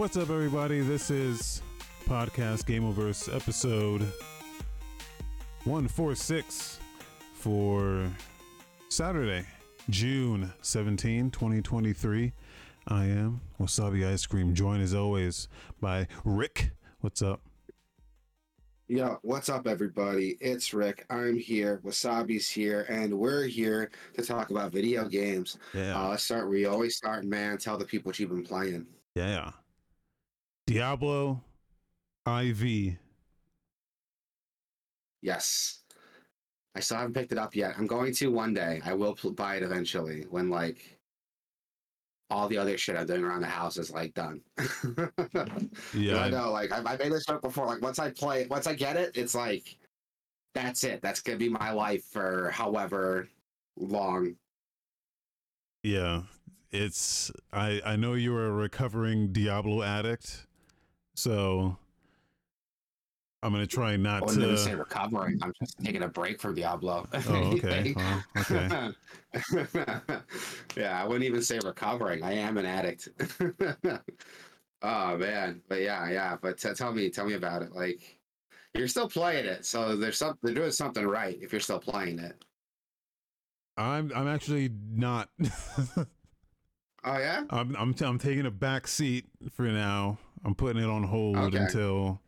What's up, everybody? This is Podcast Game Gameoverse episode 146 for Saturday, June 17, 2023. I am Wasabi Ice Cream, joined as always by Rick. What's up? Yo, what's up, everybody? It's Rick. I'm here. Wasabi's here, and we're here to talk about video games. Yeah. Uh, let's start. We always start, man. Tell the people what you've been playing. Yeah. Diablo IV. Yes, I still haven't picked it up yet. I'm going to one day. I will pl- buy it eventually when like all the other shit I'm doing around the house is like done. Yeah. I know. Like I, I made this joke before. Like once I play, once I get it, it's like that's it. That's gonna be my life for however long. Yeah, it's I I know you're a recovering Diablo addict, so I'm gonna try I not oh, wouldn't even say recovering. I'm just taking a break from Diablo. Oh, okay. Well, okay. yeah, I wouldn't even say recovering. I am an addict. oh man, but yeah, yeah. But t- tell me, tell me about it. Like you're still playing it, so there's some they're doing something right if you're still playing it. I'm I'm actually not. Oh yeah. I'm I'm I'm taking a back seat for now. I'm putting it on hold Okay. until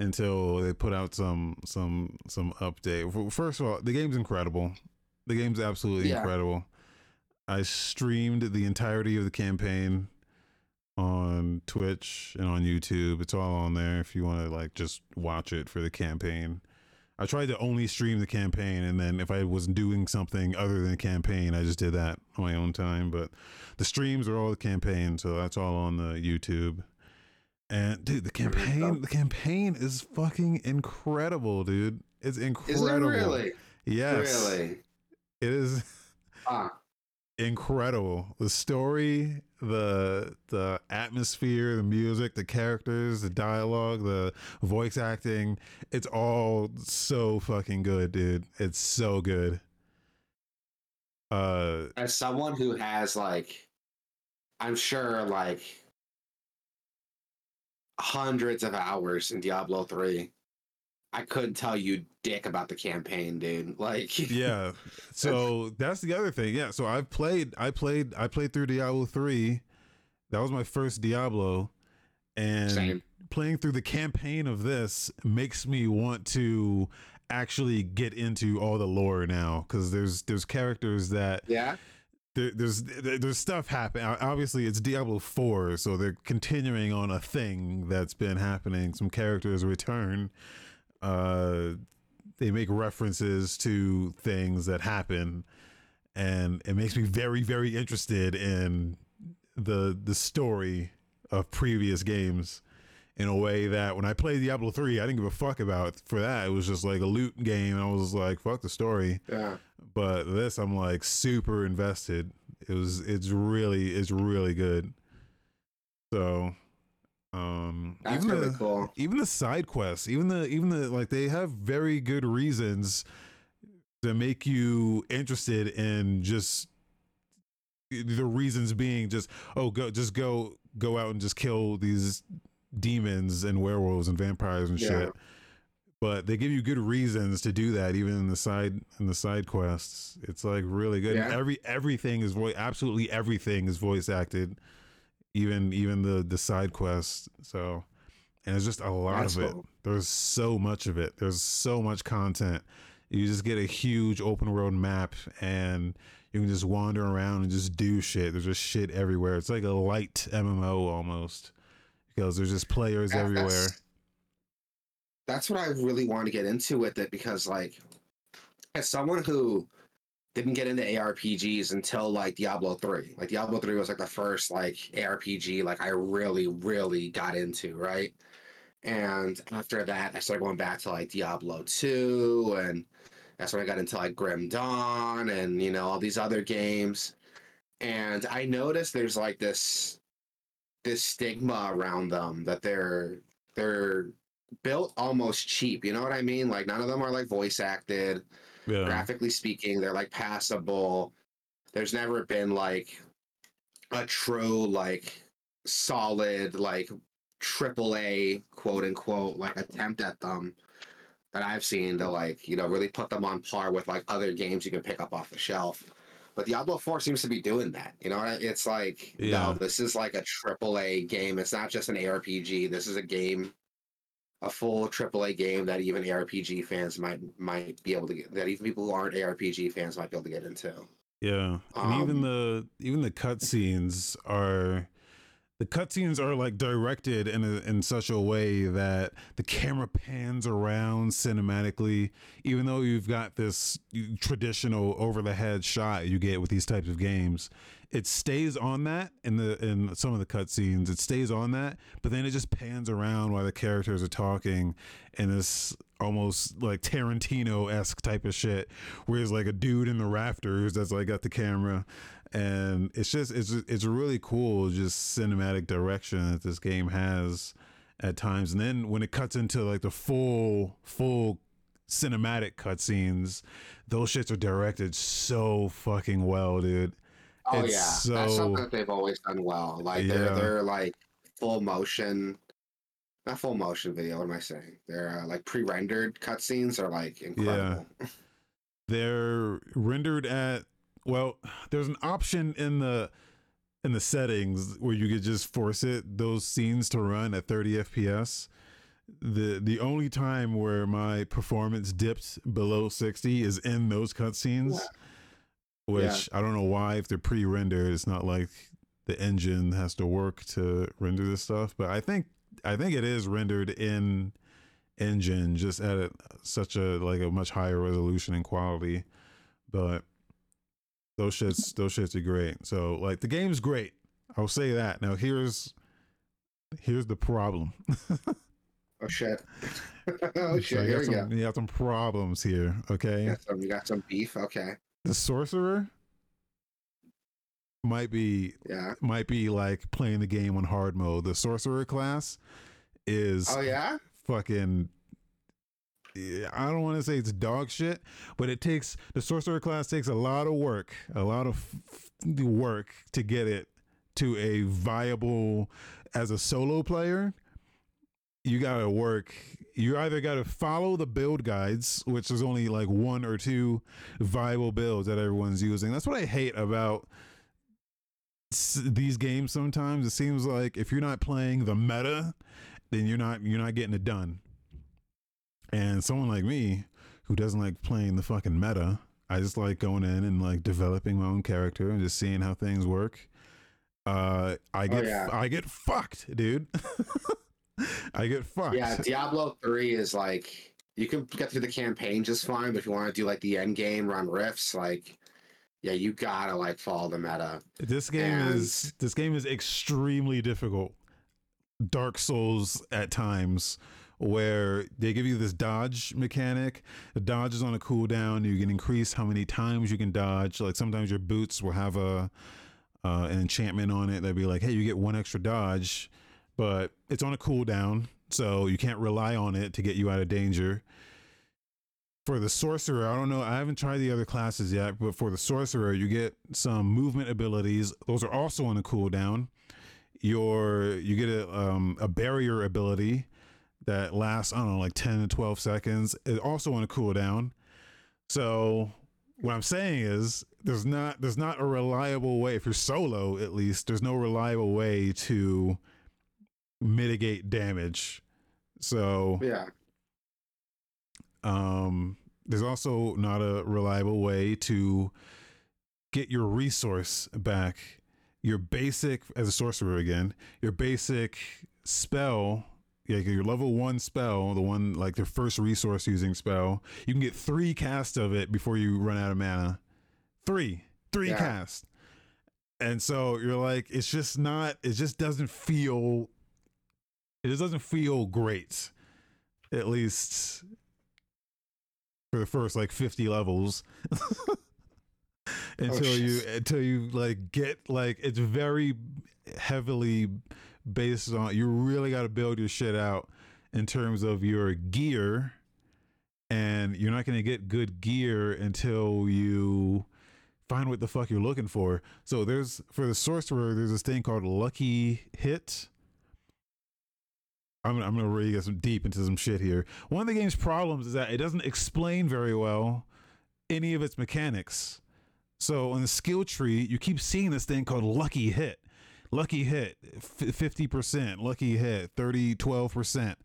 until they put out some some some update. First of all, the game's incredible. The game's absolutely Yeah. incredible. I streamed the entirety of the campaign on Twitch and on YouTube. It's all on there if you want to like just watch it for the campaign. I tried to only stream the campaign and then if I was doing something other than the campaign, I just did that on my own time, but the streams are all the campaign, so that's all on the YouTube. And dude, the campaign, the campaign is fucking incredible, dude. It's Is it incredible. really? Yes, Really? it is Ah, incredible. The story, the the atmosphere, the music, the characters, the dialogue, the voice acting, it's all so fucking good, dude. It's so good. Uh as someone who has like, I'm sure like hundreds of hours in Diablo three. I couldn't tell you dick about the campaign, dude. Like, yeah. So that's the other thing. Yeah. So I've played I played I played through Diablo 3. That was my first Diablo. And Same. playing through the campaign of this makes me want to actually get into all the lore now because there's there's characters that yeah, there, there's there's stuff happening. Obviously, it's Diablo Four, so they're continuing on a thing that's been happening. Some characters return. Uh, they make references to things that happen, and it makes me very very interested in the the story of previous games in a way that when I played Diablo 3, I didn't give a fuck about for that. It was just like a loot game. I was like, fuck the story yeah. But this i'm like super invested it was it's really it's really good so um That's even really the, cool. even the side quests even the even the like they have very good reasons to make you interested in just the reasons being just oh go just go go out and just kill these demons and werewolves and vampires and Yeah. shit but they give you good reasons to do that even in the side in the side quests. It's like really good. Yeah. every everything is voice absolutely everything is voice acted even even the the side quests. So and it's just a lot That's of it. cool. there's so much of it. There's so much content. You just get a huge open world map and you can just wander around and just do shit. There's just shit everywhere. It's like a light mmo almost because there's just players everywhere That's, what I really want to get into with it because, like, as someone who didn't get into ARPGs until like Diablo 3, like Diablo 3 was like the first like ARPG like I really, really got into, right? And after that, I started going back to like Diablo 2, and that's when I got into like Grim Dawn and you know all these other games. And I noticed there's like this this stigma around them that they're they're built almost cheap. You know what I mean? Like none of them are like voice acted. yeah Graphically speaking, they're like passable. There's never been like a true like solid like triple A quote unquote like attempt at them that I've seen to like you know really put them on par with like other games you can pick up off the shelf. But Diablo Four seems to be doing that. You know, it's like Yeah. no, this is like a triple A game. It's not just an ARPG. This is a game, a full triple A game that even ARPG fans might might be able to get. That even people who aren't ARPG fans might be able to get into. Yeah, and even Um, the even the cutscenes are the cutscenes are like directed in a, in such a way that the camera pans around cinematically. Even though you've got this traditional over the head shot you get with these types of games, it stays on that in the in some of the cutscenes. It stays on that, but then it just pans around while the characters are talking, and this almost like Tarantino esque type of shit, where it's like a dude in the rafters that's like got the camera, and it's just it's it's really cool just cinematic direction that this game has at times, and then when it cuts into like the full full cinematic cutscenes, those shits are directed so fucking well, dude. Oh It's yeah, so- that's something that they've always done well. Like they're Yeah. they're like full motion, not full motion video. What am I saying? They're uh, like pre-rendered cutscenes are like incredible. they're rendered at well there's an option in the in the settings where you could just force it those scenes to run at 30 fps the the only time where my performance dipped below 60 is in those cutscenes which i don't know why if they're pre-rendered it's not like the engine has to work to render this stuff but i think i think it is rendered in engine just at a, such a like a much higher resolution and quality but those shits those shits are great so like the game's great i'll say that now here's here's the problem Oh shit! oh shit! you Here we go. some, you got some problems here okay You got some, you got some beef. Okay. The sorcerer might be Yeah. might be like playing the game on hard mode the sorcerer class is Oh yeah. fucking I don't want to say it's dog shit, but it takes the sorcerer class takes a lot of work, a lot of f- work to get it to a viable as a solo player. You got to work. You either got to follow the build guides, which is only like one or two viable builds that everyone's using. That's what I hate about s- these games sometimes it seems like if you're not playing the meta then you're not you're not getting it done and someone like me who doesn't like playing the fucking meta i just like going in and like developing my own character and just seeing how things work uh i get yeah. i get fucked dude i get fucked Yeah. Diablo three is like you can get through the campaign just fine, but if you want to do like the end game, run rifts, like yeah, you gotta like follow the meta. This game And- is this game is extremely difficult. Dark Souls at times where they give you this dodge mechanic. The dodge is on a cooldown. You can increase how many times you can dodge. Like sometimes your boots will have a uh, an enchantment on it that'd be like, hey, you get one extra dodge, but it's on a cooldown, so you can't rely on it to get you out of danger. For the sorcerer, I don't know. I haven't tried the other classes yet, but for the sorcerer, you get some movement abilities. Those are also on a cooldown. Your you get a um, a barrier ability that lasts I don't know like ten to twelve seconds. It also on a cooldown. So what I'm saying is there's not there's not a reliable way if you're solo at least there's no reliable way to mitigate damage. So Yeah. um, there's also not a reliable way to get your resource back. Your basic, as a sorcerer again, your basic spell, like your level one spell, the one like the first resource using spell, you can get three casts of it before you run out of mana. Three, three Yeah. casts. And so you're like, it's just not, it just doesn't feel, it just doesn't feel great. At least for the first like 50 levels until oh, you until you like get like it's very heavily based on you really got to build your shit out in terms of your gear and you're not going to get good gear until you find what the fuck you're looking for. So there's for the sorcerer, there's this thing called lucky hit. I'm, I'm gonna really get some deep into some shit here. One of the game's problems is that it doesn't explain very well any of its mechanics. So on the skill tree, you keep seeing this thing called lucky hit. Lucky hit, fifty percent. Lucky hit, 30, 12 percent.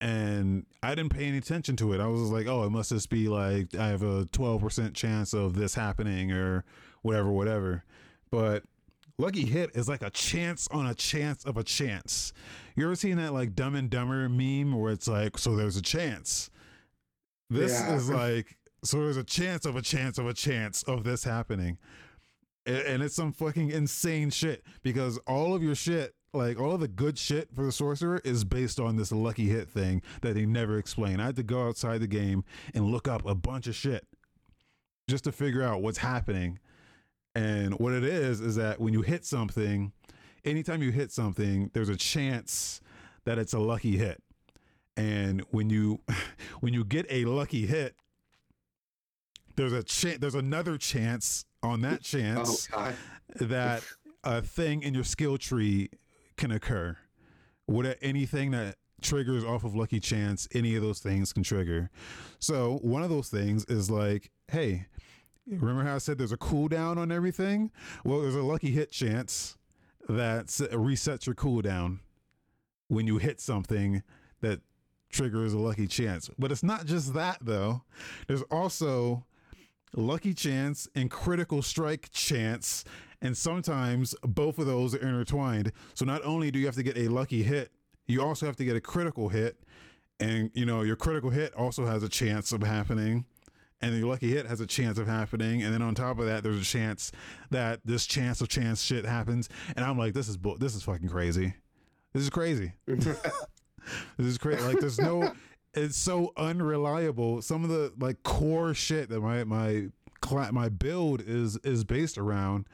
And I didn't pay any attention to it. I was like, oh, it must just be like I have a twelve percent chance of this happening or whatever, whatever. But lucky hit is like a chance on a chance of a chance. You ever seen that like Dumb and Dumber meme where it's like, so there's a chance. This Yeah. is like, so there's a chance of a chance of a chance of this happening. And it's some fucking insane shit because all of your shit, like all of the good shit for the sorcerer, is based on this lucky hit thing that they never explain. I had to go outside the game and look up a bunch of shit just to figure out what's happening. And what it is is that when you hit something, anytime you hit something, there's a chance that it's a lucky hit. And when you when you get a lucky hit, there's a chance there's another chance on that Oh chance god. that a thing in your skill tree can occur. What anything that triggers off of lucky chance, any of those things can trigger. So one of those things is like, hey, remember how I said there's a cooldown on everything? Well, there's a lucky hit chance that resets your cooldown when you hit something that triggers a lucky chance. But it's not just that though. There's also lucky chance and critical strike chance and sometimes both of those are intertwined so not only do you have to get a lucky hit you also have to get a critical hit and you know your critical hit also has a chance of happening and your lucky hit has a chance of happening and then on top of that there's a chance that this chance of chance shit happens and i'm like this is bull- this is fucking crazy this is crazy this is crazy. Like there's no it's so unreliable. Some of the like core shit that my my my build is is based around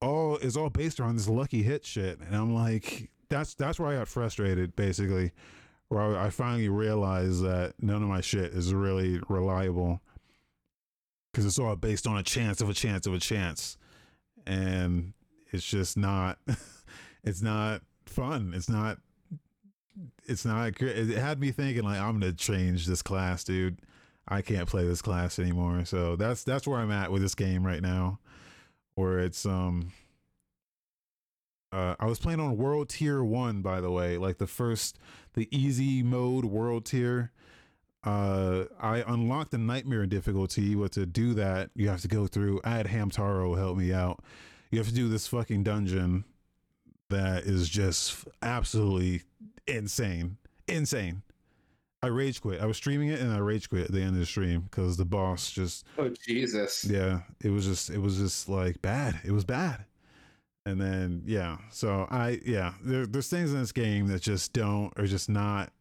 all is all based around this lucky hit shit. And I'm like that's that's where I got frustrated basically. Where I, I finally realized that none of my shit is really reliable because it's all based on a chance of a chance of a chance, and it's just not. it's not fun. It's not it's not. It had me thinking like I'm gonna change this class, dude. I can't play this class anymore. So that's that's where I'm at with this game right now. Where it's um uh I was playing on world tier one, by the way, like the first the easy mode world tier. Uh I unlocked the nightmare difficulty, but to do that, you have to go through I had Hamtaro help me out. You have to do this fucking dungeon that is just absolutely insane. Insane. I rage quit. I was streaming it and I rage quit at the end of the stream because the boss just Oh Jesus. yeah, it was just it was just like bad. It was bad. And then yeah, so I yeah, there, there's things in this game that just don't or just not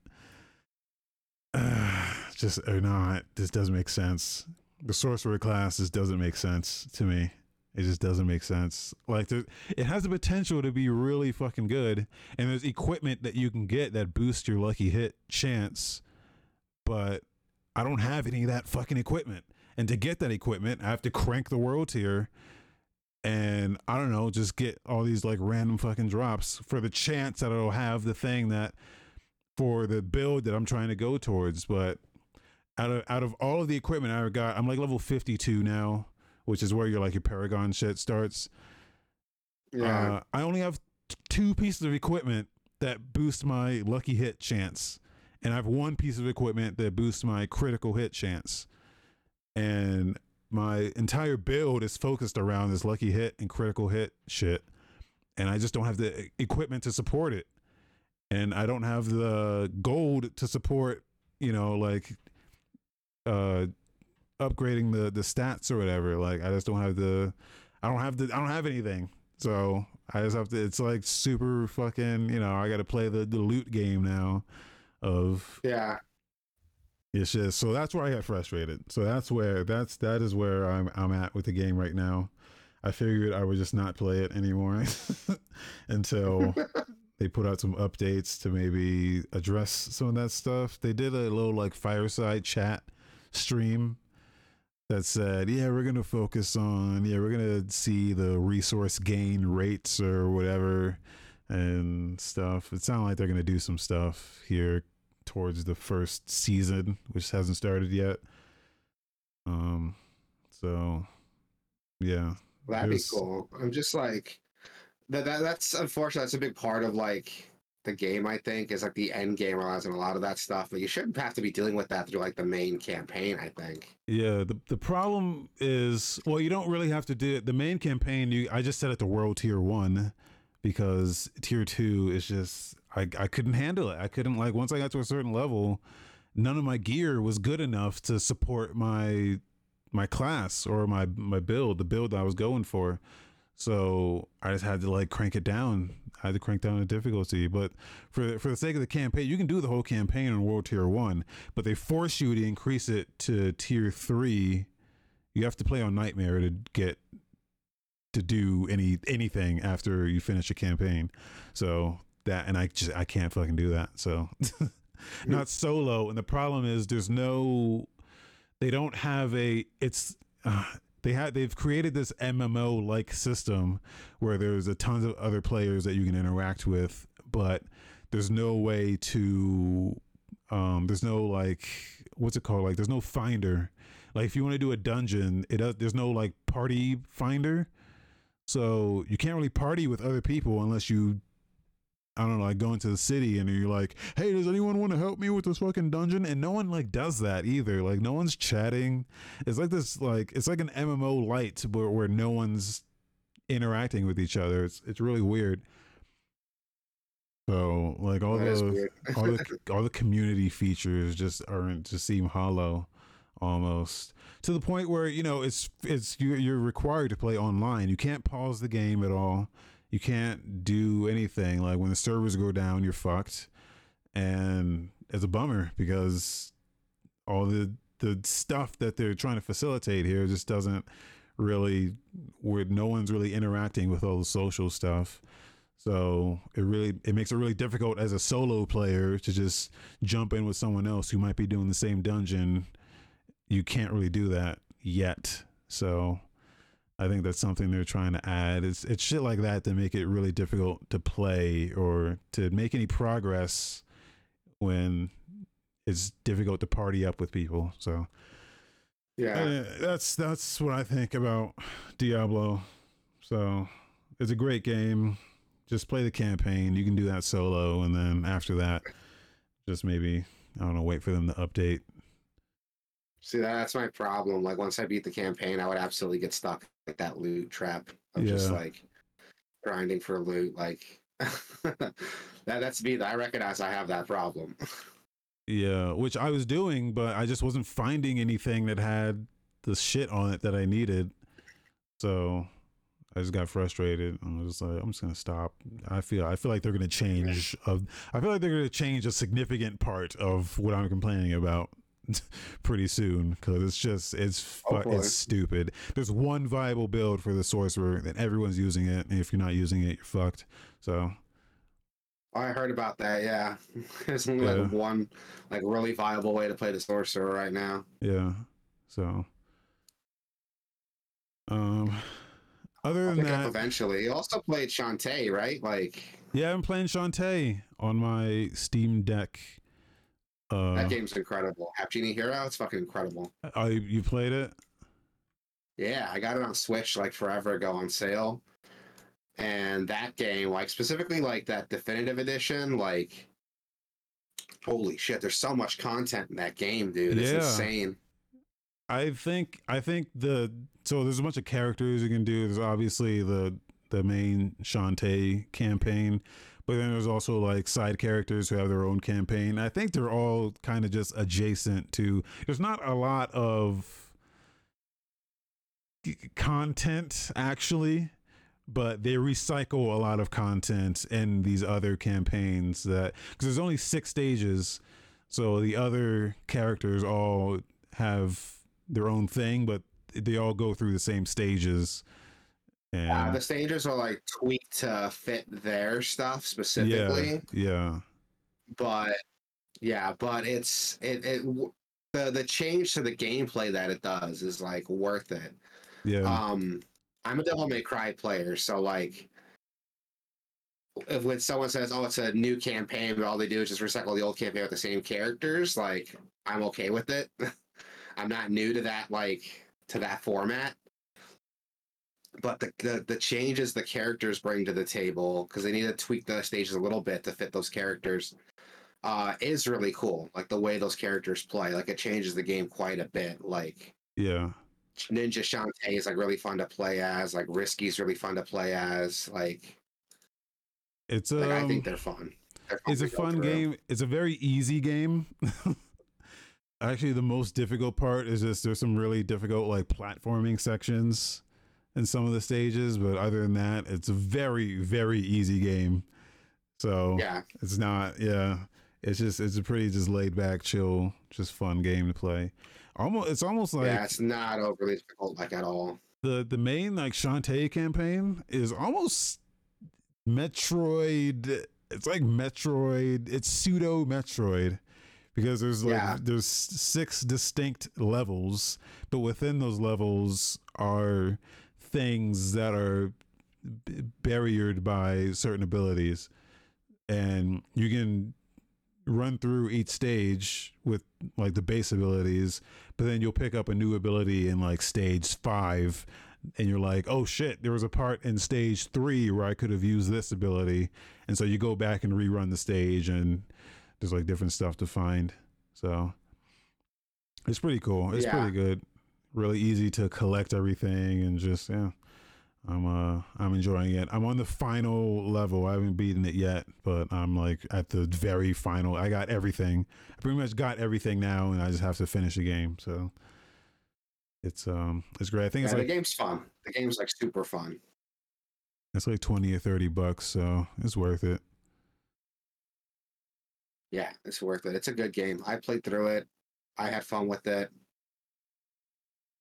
uh, just are not this doesn't make sense. The sorcerer class just doesn't make sense to me. It just doesn't make sense. Like it has the potential to be really fucking good, and there's equipment that you can get that boosts your lucky hit chance, but I don't have any of that fucking equipment. And to get that equipment, I have to crank the world tier, and I don't know, just get all these like random fucking drops for the chance that it'll have the thing that for the build that I'm trying to go towards. But out of out of all of the equipment I got, I'm like level 52 now which is where your like your Paragon shit starts. Yeah. Uh, I only have t- two pieces of equipment that boost my lucky hit chance, and I have one piece of equipment that boosts my critical hit chance. And my entire build is focused around this lucky hit and critical hit shit, and I just don't have the equipment to support it, and I don't have the gold to support, you know, like uh upgrading the the stats or whatever. Like I just don't have the I don't have the I don't have anything. So I just have to it's like super fucking, you know, I gotta play the, the loot game now of yeah. it's just so that's where I get frustrated. So that's where that's that is where I'm I'm at with the game right now. I figured I would just not play it anymore until they put out some updates to maybe address some of that stuff. They did a little like fireside chat stream that said, yeah, we're gonna focus on, yeah, we're gonna see the resource gain rates or whatever and stuff. It sounds like they're gonna do some stuff here towards the first season, which hasn't started yet. Um, so yeah, That'd be cool. I'm just like that, that. That's unfortunate. That's a big part of like the game. I think is like the end game on a lot of that stuff, but you shouldn't have to be dealing with that through like the main campaign. I think. Yeah, the the problem is well, you don't really have to do it. The main campaign, you I just set it to world tier one because tier two is just I I couldn't handle it. I couldn't like once I got to a certain level, none of my gear was good enough to support my my class or my my build, the build that I was going for. So I just had to like crank it down. I had to crank down the difficulty. But for for the sake of the campaign, you can do the whole campaign on World Tier One, but they force you to increase it to Tier Three. You have to play on Nightmare to get to do any anything after you finish a campaign. So that and I just I can't fucking do that. So not solo. And the problem is there's no they don't have a it's uh, they had they've created this MMO like system where there's a tons of other players that you can interact with, but there's no way to um there's no like what's it called? Like there's no finder. Like if you want to do a dungeon it does there's no like party finder. So you can't really party with other people unless you I don't know, like going to the city and you're like, hey, does anyone want to help me with this fucking dungeon? And no one like does that either. Like no one's chatting. It's like this like it's like an MMO light where, where no one's interacting with each other. It's it's really weird. So like all That the all the all the community features just aren't just seem hollow almost to the point where you know it's it's you're, you're required to play online you can't pause the game at all you can't do anything. Like when the servers go down you're fucked. And it's a bummer because all the the stuff that they're trying to facilitate here just doesn't really where no one's really interacting with all the social stuff. So it really it makes it really difficult as a solo player to just jump in with someone else who might be doing the same dungeon. You can't really do that yet. So I think that's something they're trying to add. It's it's shit like that that make it really difficult to play or to make any progress when it's difficult to party up with people. So yeah. uh, that's that's what I think about Diablo. So it's a great game. Just play the campaign. You can do that solo, and then after that, just maybe I don't know, wait for them to update. See, that's my problem. Like once I beat the campaign, I would absolutely get stuck like that loot trap of just like grinding for loot. Like that that's me. I recognize I have that problem. Yeah, which I was doing, but I just wasn't finding anything that had the shit on it that I needed. So I just got frustrated. I was just like, I'm just gonna stop. I feel I feel like they're gonna change. Of I feel like they're gonna change a significant part of what I'm complaining about pretty soon because it's just it's fu- it's stupid. There's one viable build for the sorcerer, and everyone's using it. And if you're not using it, you're fucked. So I heard about that. Yeah, there's only Yeah. like one like really viable way to play the sorcerer right now. Yeah. So um other I'll than that, eventually. You also played Shantae, right? Like yeah, I'm playing Shantae on my Steam Deck. Uh that game's incredible. Half Genie Hero, it's fucking incredible. I you played it? Yeah, I got it on Switch like forever ago on sale. And that game, like specifically like that definitive edition, like holy shit, there's so much content in that game, dude. It's Yeah. insane. I think I think the so there's a bunch of characters you can do. There's obviously the the main Shantae campaign, but then there's also like side characters who have their own campaign. I think they're all kind of just adjacent to. There's not a lot of content actually, but they recycle a lot of content in these other campaigns that because there's only six stages, so the other characters all have their own thing, but they all go through the same stages. And Uh, the stages are like tweaked to fit their stuff specifically. yeah, yeah, but yeah but it's it, it the the change to the gameplay that it does is like worth it. Yeah. Um, I'm a Devil May Cry player, so like, if when someone says, "Oh, it's a new campaign," but all they do is just recycle the old campaign with the same characters, like, I'm okay with it. I'm not new to that, like, to that format. But the the, the changes the characters bring to the table, because they need to tweak the stages a little bit to fit those characters, uh, is really cool. Like the way those characters play, like it changes the game quite a bit. Like yeah. Ninja Shantae is like really fun to play as. Like Risky's really fun to play as. Like, It's like I um, think they're fun. They're fun it's a fun through. game. It's a very easy game. Actually, the most difficult part is just there's some really difficult like platforming sections in some of the stages, but other than that, it's a very very easy game. So Yeah, it's not yeah. It's just it's a pretty just laid back, chill, just fun game to play. Almost it's almost like yeah, it's not overly difficult like at all. the the main like Shantae campaign is almost Metroid. It's like Metroid. It's pseudo Metroid because there's like Yeah. there's six distinct levels, but within those levels are things that are b- barriered by certain abilities, and you can run through each stage with like the base abilities but then you'll pick up a new ability in like stage five and you're like oh shit there was a part in stage three where i could have used this ability. And so you go back and rerun the stage and there's like different stuff to find. So it's pretty cool. It's Yeah. pretty good really easy to collect everything and just yeah i'm uh i'm enjoying it i'm on the final level i haven't beaten it yet but i'm like at the very final i got everything I pretty much got everything now, and I just have to finish the game. So it's um it's great. I think Yeah, it's the game's fun. The game's like super fun. it's like twenty or thirty bucks, so it's worth it. Yeah, it's worth it. It's a good game. I played through it. I had fun with it.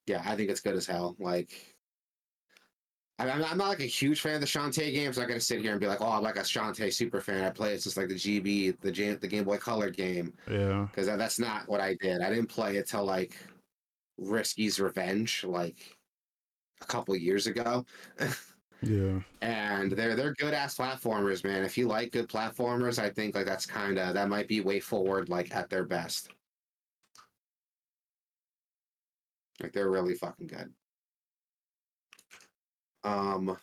Yeah, I think it's good as hell. Like, I- I'm, I'm not like a huge fan of the Shantae games. I'm not gonna sit here and be like, oh, I'm like a Shantae super fan. I play it's just like the GB, the Game, the Game Boy Color game, Yeah, because that's not what I did. I didn't play it till like Risky's Revenge, like a couple years ago. yeah, and they're they're good ass platformers, man. If you like good platformers, I think like that's kind of that might be WayForward, like at their best. Like they're really fucking good. Um,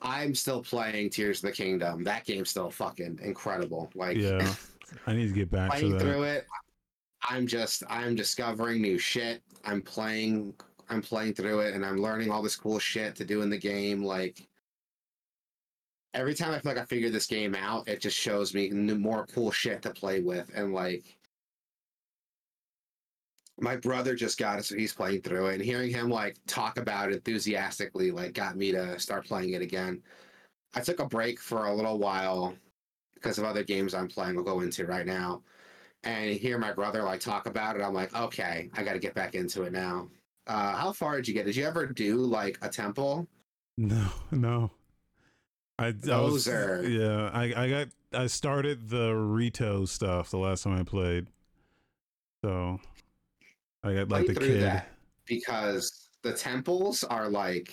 I'm still playing Tears of the Kingdom. That game's still fucking incredible. Like, yeah. I need to get back to that. through it, I'm just I'm discovering new shit. I'm playing I'm playing through it and I'm learning all this cool shit to do in the game. Like every time I feel like I figure this game out, it just shows me more cool shit to play with. And like my brother just got it, so he's playing through it, and hearing him like talk about it enthusiastically, like got me to start playing it again. I took a break for a little while because of other games I'm playing. We'll go into right now, and hear my brother like talk about it. I'm like, okay, I got to get back into it now. Uh, how far did you get? Did you ever do like a temple? No, no. I, I was, yeah. I I got I started the Rito stuff the last time I played, so I got like the kid. that because the temples are like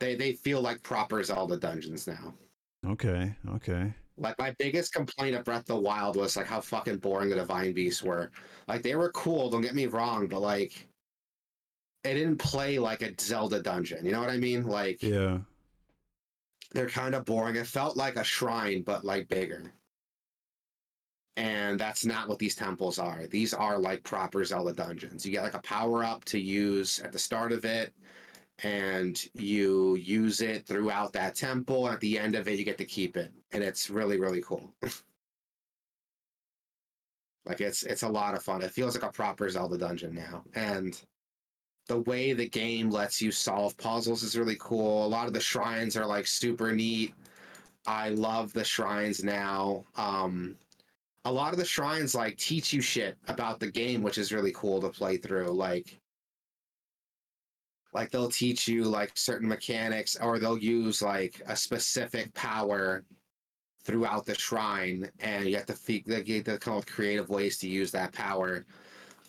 they they feel like proper Zelda dungeons now. Okay, okay. Like my biggest complaint of Breath of the Wild was like how fucking boring the Divine Beasts were. Like they were cool, don't get me wrong, but like it didn't play like a Zelda dungeon. You know what I mean? Like Yeah, they're kind of boring. It felt like a shrine, but like bigger. And that's not what these temples are. These are like proper Zelda dungeons. You get like a power up to use at the start of it, and you use it throughout that temple. And at the end of it, you get to keep it, and it's really really cool. like it's it's a lot of fun. It feels like a proper Zelda dungeon now, and the way the game lets you solve puzzles is really cool. A lot of the shrines are like super neat. I love the shrines now. Um, a lot of the shrines like teach you shit about the game, which is really cool to play through. Like, like they'll teach you like certain mechanics, or they'll use like a specific power throughout the shrine, and you have to fig- you have to come up with creative ways to use that power.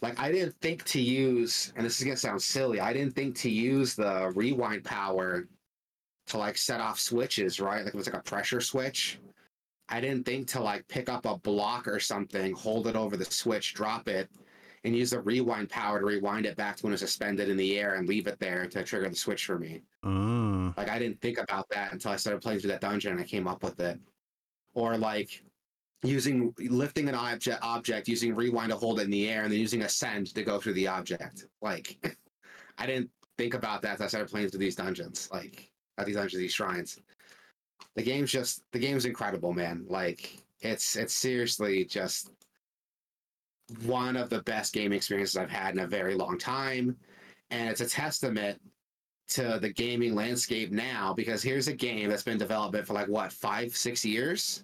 like I didn't think to use, and this is gonna sound silly. I didn't think to use the rewind power to like set off switches, right? Like it was like a pressure switch. I didn't think to like pick up a block or something, hold it over the switch, drop it, and use the rewind power to rewind it back to when it's suspended in the air and leave it there to trigger the switch for me. Uh, Like I didn't think about that until I started playing through that dungeon and I came up with it. Or like using lifting an object object using rewind to hold it in the air and then using ascend to go through the object. Like I didn't think about that until I started playing through these dungeons. Like not these dungeons, these shrines. The game's just the game's incredible, man. Like it's it's seriously just one of the best game experiences I've had in a very long time. And it's a testament to the gaming landscape now because here's a game that's been development for like what five six years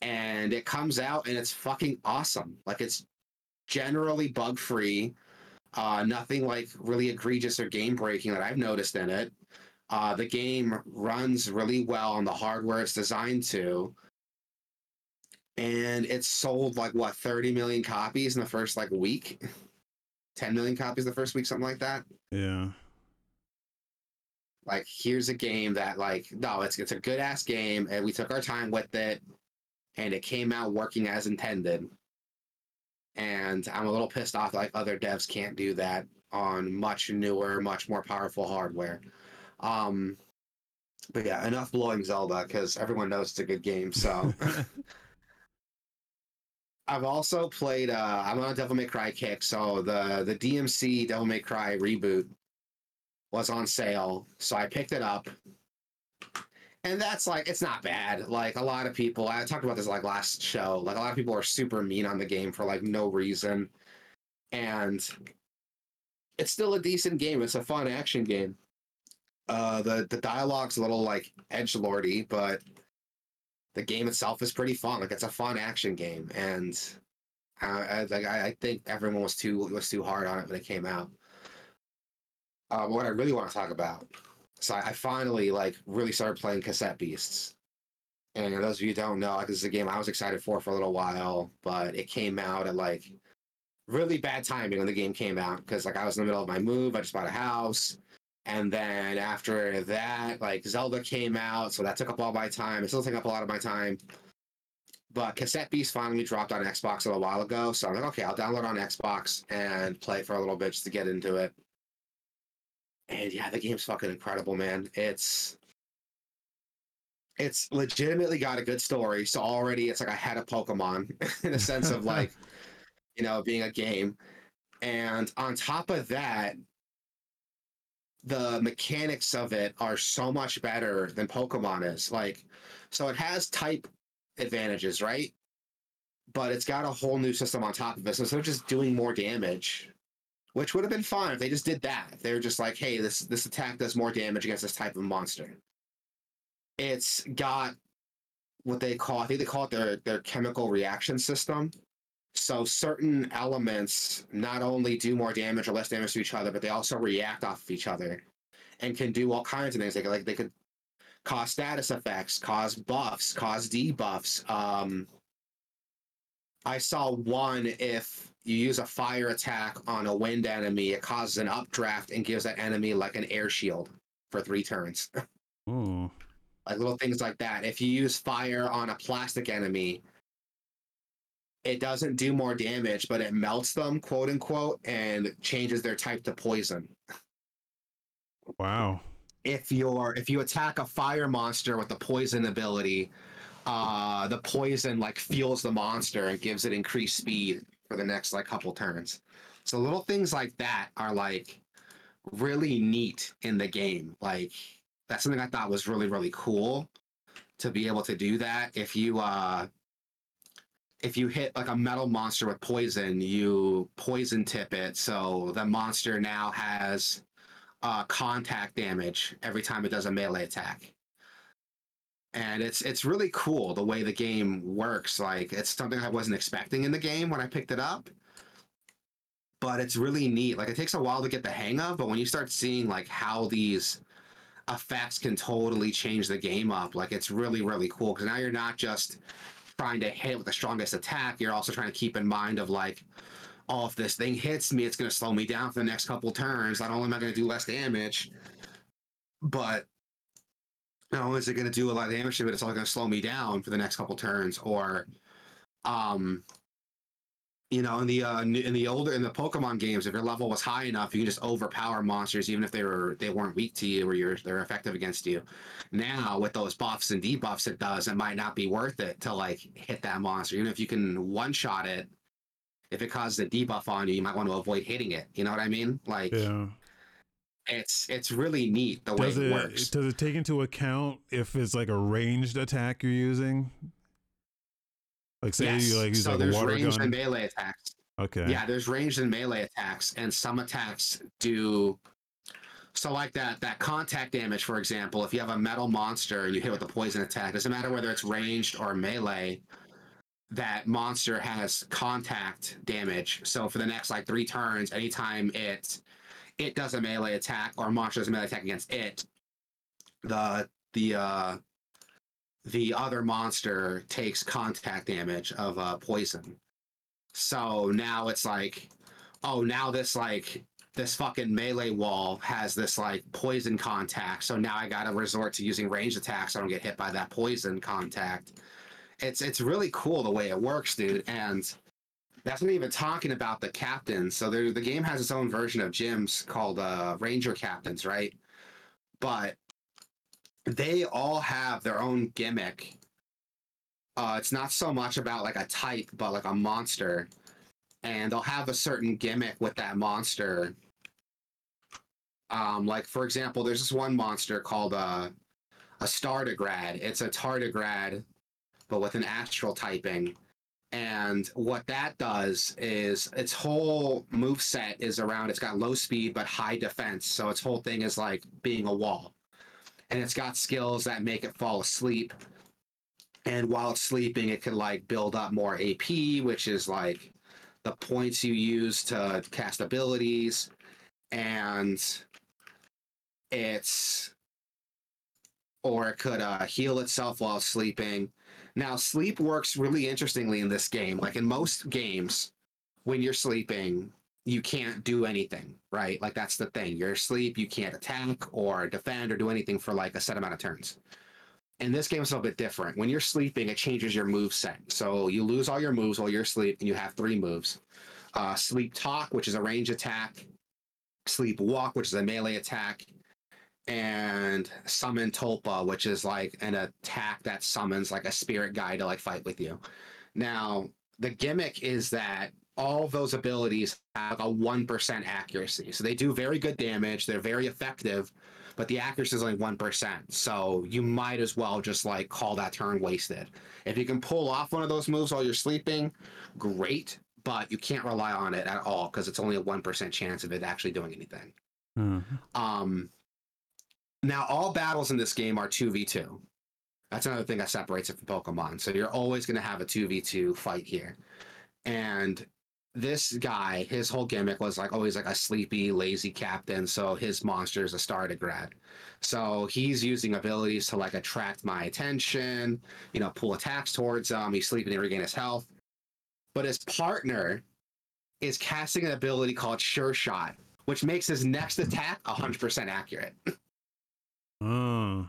and it comes out and it's fucking awesome like it's generally bug free uh, nothing like really egregious or game breaking that i've noticed in it uh, the game runs really well on the hardware it's designed to. And it's sold like what 30 million copies in the first like week? 10 million copies the first week something like that? Yeah. like here's a game that like no it's it's a good ass game and we took our time with it and it came out working as intended. And i'm a little pissed off like other devs can't do that on much newer much more powerful hardware um but yeah enough blowing zelda because everyone knows it's a good game so I've also played. Uh, I'm on a Devil May Cry kick, so the the DMC Devil May Cry reboot was on sale, so I picked it up. And that's like it's not bad. Like a lot of people, I talked about this like last show. Like a lot of people are super mean on the game for like no reason, and it's still a decent game. It's a fun action game. Uh, the the dialogue's a little like edge lordy, but the game itself is pretty fun. Like it's a fun action game, and uh, I, like I, I think everyone was too was too hard on it when it came out. Uh, what I really want to talk about, so I, I finally like really started playing Cassette Beasts, and those of you don't know, like this is a game I was excited for for a little while, but it came out at like really bad timing when the game came out because like I was in the middle of my move, I just bought a house. And then after that, like Zelda came out, so that took up all my time. It still took up a lot of my time. But Cassette Beast finally dropped on Xbox a little while ago, so I'm like, okay, I'll download on Xbox and play for a little bit just to get into it. And yeah, the game's fucking incredible, man. It's it's legitimately got a good story. So already it's like I had a Pokemon in a sense of like, you know, being a game. And on top of that, the mechanics of it are so much better than Pokemon is. Like, so it has type advantages, right? But it's got a whole new system on top of it. So of just doing more damage, which would have been fine if they just did that. They're just like, hey, this this attack does more damage against this type of monster. It's got what they call, I think they call it their their chemical reaction system. So certain elements not only do more damage or less damage to each other, but they also react off of each other and can do all kinds of things. They could like they could cause status effects, cause buffs, cause debuffs. Um, I saw one if you use a fire attack on a wind enemy, it causes an updraft and gives that enemy like an air shield for three turns. Oh. like little things like that. If you use fire on a plastic enemy, it doesn't do more damage, but it melts them, quote unquote, and changes their type to poison. Wow. If you're if you attack a fire monster with the poison ability, uh the poison like fuels the monster and gives it increased speed for the next like couple turns. So little things like that are like really neat in the game. Like that's something I thought was really really cool to be able to do that. If you uh if you hit like a metal monster with poison, you poison tip it, so the monster now has uh, contact damage every time it does a melee attack. And it's it's really cool the way the game works. Like it's something I wasn't expecting in the game when I picked it up. But it's really neat. Like it takes a while to get the hang of, but when you start seeing like how these effects can totally change the game up, like it's really really cool because now you're not just trying to hit with the strongest attack, you're also trying to keep in mind of like, oh, if this thing hits me, it's going to slow me down for the next couple turns. Not only am I going to do less damage, but not only is it going to do a lot of damage but it's also going to slow me down for the next couple turns. Or, um, you know, in the uh, in the older in the Pokemon games, if your level was high enough, you can just overpower monsters, even if they were they weren't weak to you or you're they're effective against you. Now with those buffs and debuffs, it does. It might not be worth it to like hit that monster, even if you can one shot it. If it causes a debuff on you, you might want to avoid hitting it. You know what I mean? Like Yeah. it's it's really neat the way it, it works. does it take into account if it's like a ranged attack you're using? Like say yes. you like use so like a there's water ranged gun. and melee attacks. okay. Yeah, there's ranged and melee attacks, and some attacks do. So, like that that contact damage, for example, if you have a metal monster and you hit with a poison attack, doesn't matter whether it's ranged or melee. That monster has contact damage. So for the next like three turns, anytime it it does a melee attack or a monster does a melee attack against it, the the uh the other monster takes contact damage of uh poison. So now it's like, oh, now this like this fucking melee wall has this like poison contact. So now I gotta resort to using ranged attacks so I don't get hit by that poison contact. It's it's really cool the way it works, dude. And that's not even talking about the captains. So the game has its own version of gyms called uh, Ranger Captains, right? But they all have their own gimmick uh, it's not so much about like a type, but like a monster, and they'll have a certain gimmick with that monster. Um, like for example, there's this one monster called uh, a Stardigrade. It's a Tardigrade, but with an astral typing. And what that does is its whole move set is around. It's got low speed but high defense, so its whole thing is like being a wall. And it's got skills that make it fall asleep. And while it's sleeping it can like build up more ap which is like the points you use to cast abilities. And it's or it could uh, heal itself while sleeping. Now sleep works really interestingly in this game. Like in most games when you're sleeping you can't do anything right like that's the thing you're asleep you can't attack or defend or do anything for like a set amount of turns in this game it's a little bit different. When you're sleeping, it changes your move set. So you lose all your moves while you're asleep, and you have three moves: uh, sleep talk, which is a range attack; sleep walk, which is a melee attack; and summon tulpa, which is like an attack that summons like a spirit guide to like fight with you. Now the gimmick is that all those abilities have a one percent accuracy, so they do very good damage. They're very effective but the accuracy is only 1%. So you might as well just like call that turn wasted. If you can pull off one of those moves while you're sleeping, great, but you can't rely on it at all because it's only a 1% chance of it actually doing anything. Hmm. Um, now, all battles in this game are 2v2. That's another thing that separates it from Pokemon. So you're always going to have a 2v2 fight here. And this guy, his whole gimmick was like always like a sleepy, lazy captain. So his monster is a Stardigrade. So he's using abilities to like attract my attention, you know, pull attacks towards him. He's sleeping to regain his health. But his partner is casting an ability called Sure Shot, which makes his next attack 100% accurate. Oh.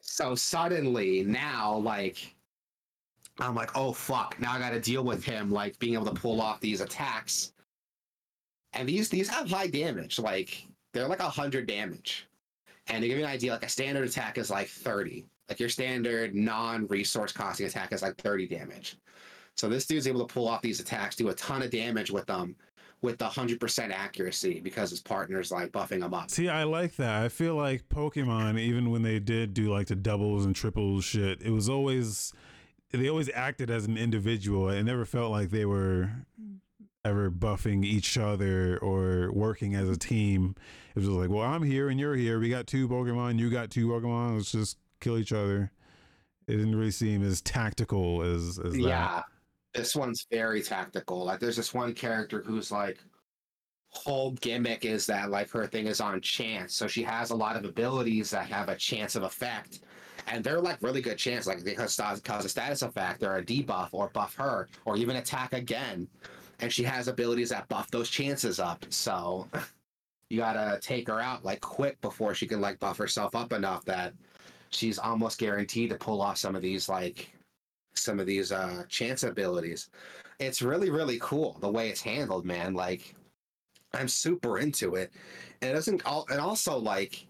So suddenly now, like, I'm like, oh fuck! Now I got to deal with him, like being able to pull off these attacks. And these these have high damage, like they're like hundred damage. And to give you an idea, like a standard attack is like 30. Like your standard non-resource costing attack is like 30 damage. So this dude's able to pull off these attacks, do a ton of damage with them, with the hundred percent accuracy because his partner's like buffing him up. See, I like that. I feel like Pokemon, even when they did do like the doubles and triples shit, it was always they always acted as an individual. It never felt like they were ever buffing each other or working as a team. It was like, well, I'm here and you're here. We got two Pokemon, you got two Pokemon. Let's just kill each other. It didn't really seem as tactical as as that. Yeah, this one's very tactical. Like, there's this one character who's like, whole gimmick is that like her thing is on chance, so she has a lot of abilities that have a chance of effect, and they're like really good chance. Like they cause, cause a status effect or a debuff or buff her or even attack again. and she has abilities that buff those chances up. So you gotta take her out like quick before she can like buff herself up enough that she's almost guaranteed to pull off some of these like some of these uh chance abilities. It's really really cool the way it's handled, man. Like I'm super into it. And it doesn't all and also like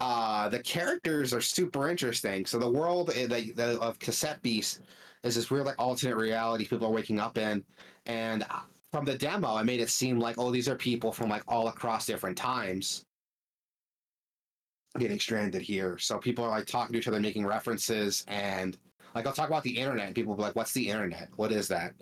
uh the characters are super interesting. So the world eh, the, the, of Cassette Beast is this weird like alternate reality people are waking up in. And uh, from the demo i made it seem like oh these are people from like all across different times getting stranded here. So people are like talking to each other making references and like i'll talk about the internet and people will be like what's the internet? What is that?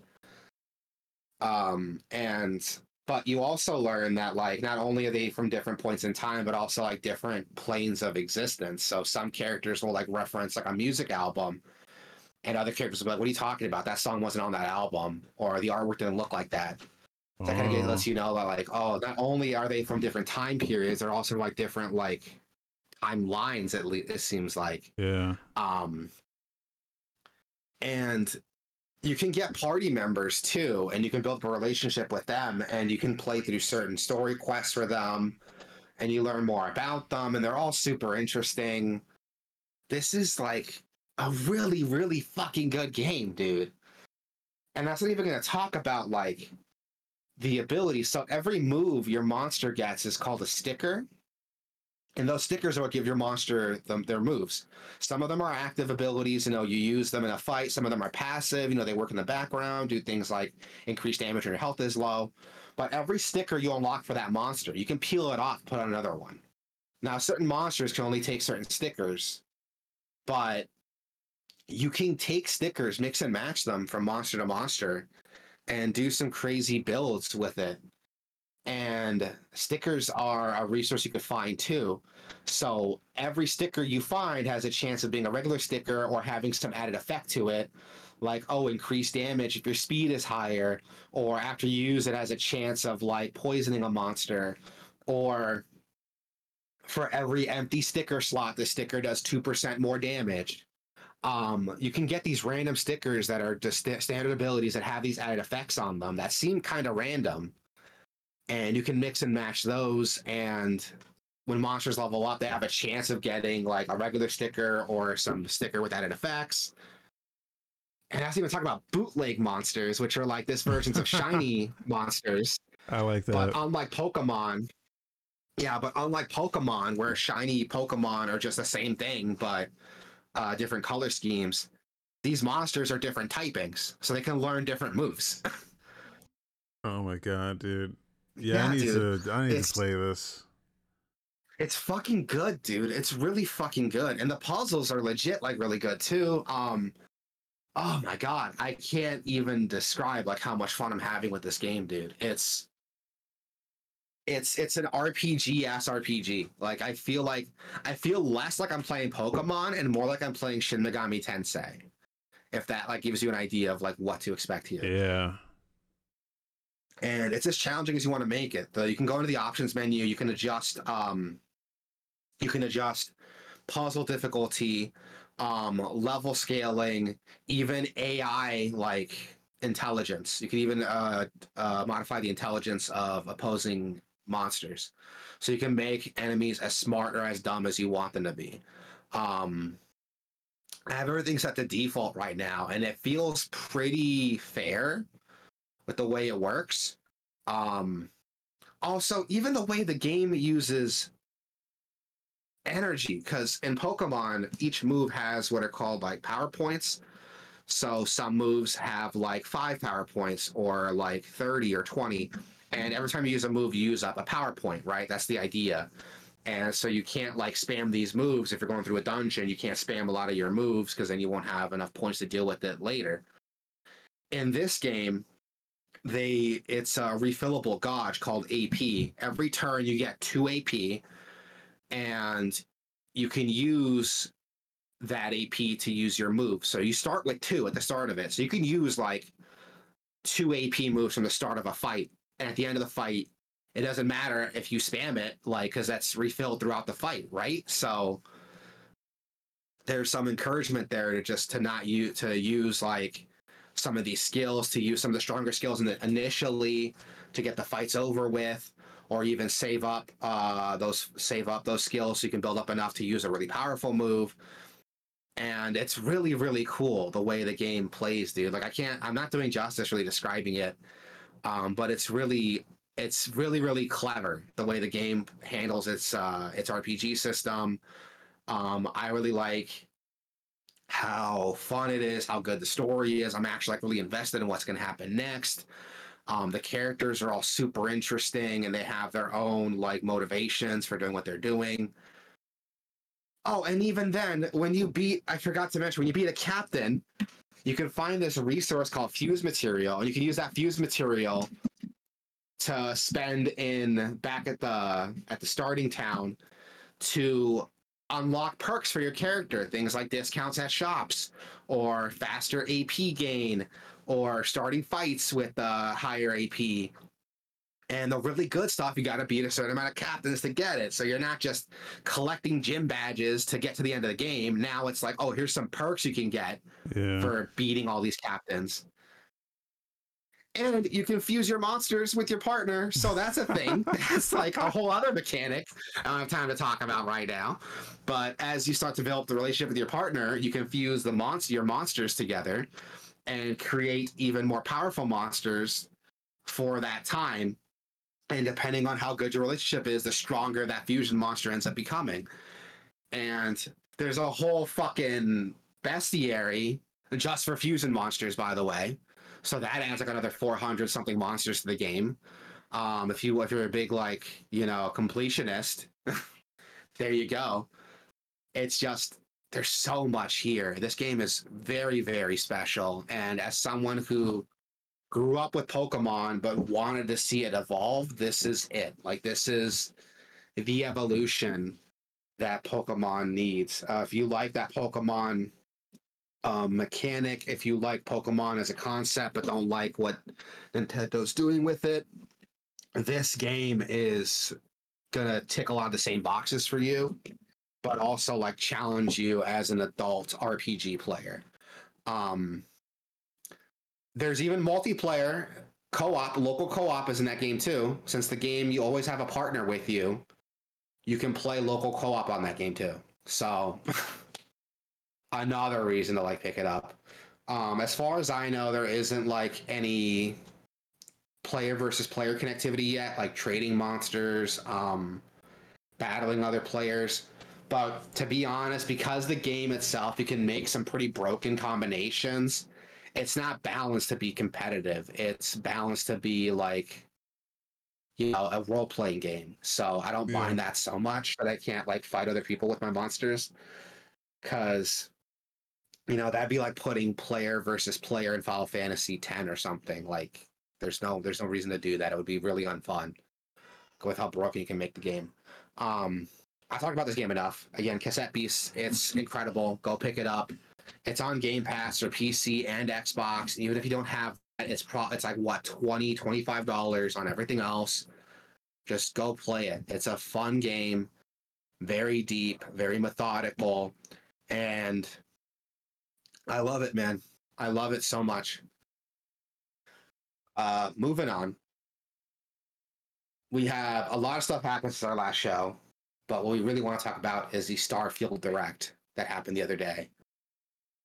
Um and but you also learn that like not only are they from different points in time but also like different planes of existence so some characters will like reference like a music album and other characters will be like, "What are you talking about? That song wasn't on that album, or the artwork didn't look like that." So that kind of Oh. lets you know that, like, oh, not only are they from different time periods, they're also like different like timelines. At least it seems like, Yeah. um, and you can get party members too, and you can build a relationship with them, and you can play through certain story quests for them, and you learn more about them, and they're all super interesting. This is like a really, really fucking good game, dude. And that's not even going to talk about like the ability. So every move your monster gets is called a sticker. And those stickers are what give your monster their moves. Some of them are active abilities, you know, you use them in a fight. Some of them are passive, you know, they work in the background, do things like increase damage when your health is low. But every sticker you unlock for that monster, you can peel it off, put on another one. Now, certain monsters can only take certain stickers, but you can take stickers, mix and match them from monster to monster, and do some crazy builds with it. And stickers are a resource you could find too. So every sticker you find has a chance of being a regular sticker or having some added effect to it, like oh, increased damage if your speed is higher, or after you use it has a chance of like poisoning a monster, or for every empty sticker slot, the sticker does two percent more damage um, you can get these random stickers that are just sta- standard abilities that have these added effects on them that seem kind of random. And you can mix and match those. And when monsters level up, they have a chance of getting like a regular sticker or some sticker with added effects. And I that's even talking about bootleg monsters, which are like this versions of shiny monsters. I like that. But unlike Pokemon, yeah, but unlike Pokemon, where shiny Pokemon are just the same thing, but uh, different color schemes, these monsters are different typings, so they can learn different moves. oh my god, dude. Yeah, Yeah, I need dude. to. I need It's- to play this. it's fucking good, dude. It's really fucking good, and the puzzles are legit, like really good too. Um, oh my god, I can't even describe like how much fun I'm having with this game, dude. It's it's it's an RPG ass RPG. Like I feel like I feel less like I'm playing Pokemon and more like I'm playing Shin Megami Tensei. If that like gives you an idea of like what to expect here. Yeah. And it's as challenging as you want to make it. You can go into the options menu, you can adjust um you can adjust puzzle difficulty, um level scaling, even AI like intelligence. You can even uh, uh modify the intelligence of opposing monsters. So you can make enemies as smart or as dumb as you want them to be. Um I have everything set to default right now, and it feels pretty fair with the way it works. Um, also, even the way the game uses energy, because in Pokemon, each move has what are called like power points. So some moves have like five power points or like 30 or 20. And every time you use a move, you use up a power point, right? That's the idea. And so you can't like spam these moves if you're going through a dungeon. You can't spam a lot of your moves because then you won't have enough points to deal with it later. In this game, they it's a refillable gauge called AP. Every turn you get two AP, and you can use that AP to use your move. So you start with two at the start of it. So you can use like two AP moves from the start of a fight. And at the end of the fight, it doesn't matter if you spam it, like, because that's refilled throughout the fight, right? So there's some encouragement there to just to not use to use like some of these skills to use some of the stronger skills in the, initially to get the fights over with or even save up uh, those save up those skills so you can build up enough to use a really powerful move. And it's really really cool the way the game plays dude. Like i can't i'm not doing justice really describing it um, but it's really it's really really clever the way the game handles its uh, its rpg system. Um, i really like how fun it is how good the story is. I'm actually like really invested in what's going to happen next. Um, the characters are all super interesting and they have their own like motivations for doing what they're doing. Oh, and even then, when you beat, I forgot to mention, when you beat a captain, you can find this resource called fuse material, and you can use that fuse material to spend in back at the at the starting town to unlock perks for your character. Things like discounts at shops, or faster AP gain, or starting fights with uh, higher AP. And the really good stuff, you got to beat a certain amount of captains to get it. So you're not just collecting gym badges to get to the end of the game. Now it's like, oh, here's some perks you can get Yeah. for beating all these captains. And you can fuse your monsters with your partner. So that's a thing. that's like a whole other mechanic I don't have time to talk about right now. But as you start to develop the relationship with your partner, you can fuse the monster your monsters together and create even more powerful monsters for that time. And depending on how good your relationship is, the stronger that fusion monster ends up becoming. And there's a whole fucking bestiary just for fusion monsters, by the way. So that adds like another 400 something monsters to the game. Um, if you if you're a big like you know completionist, there you go. It's just there's so much here. This game is very very special, and as someone who grew up with Pokemon but wanted to see it evolve, this is it. Like this is the evolution that Pokemon needs. Uh, if you like that Pokemon um, mechanic, if you like Pokemon as a concept but don't like what Nintendo's doing with it, this game is gonna tick a lot of the same boxes for you, but also like challenge you as an adult RPG player. Um, there's even multiplayer co-op, local co-op is in that game too. Since the game you always have a partner with you, you can play local co-op on that game too. So another reason to like pick it up. Um, as far as I know, there isn't like any player versus player connectivity yet, like trading monsters, um, battling other players. But to be honest, because the game itself, you can make some pretty broken combinations. It's not balanced to be competitive. It's balanced to be like, you know, a role playing game. So I don't Yeah. mind that so much that I can't like fight other people with my monsters. Cause you know, that'd be like putting player versus player in Final Fantasy X or something. Like there's no there's no reason to do that. It would be really unfun with how broken you can make the game. Um I talked about this game enough. Again, Cassette Beast, it's incredible. Go pick it up. It's on Game Pass or PC and Xbox. Even if you don't have that, it's pro it's like what 20 25 dollars on everything else. Just go play it. It's a fun game, very deep, very methodical, and I love it, man. I love it so much. Uh, moving on. We have a lot of stuff happened since our last show, but what we really want to talk about is the Starfield Direct that happened the other day.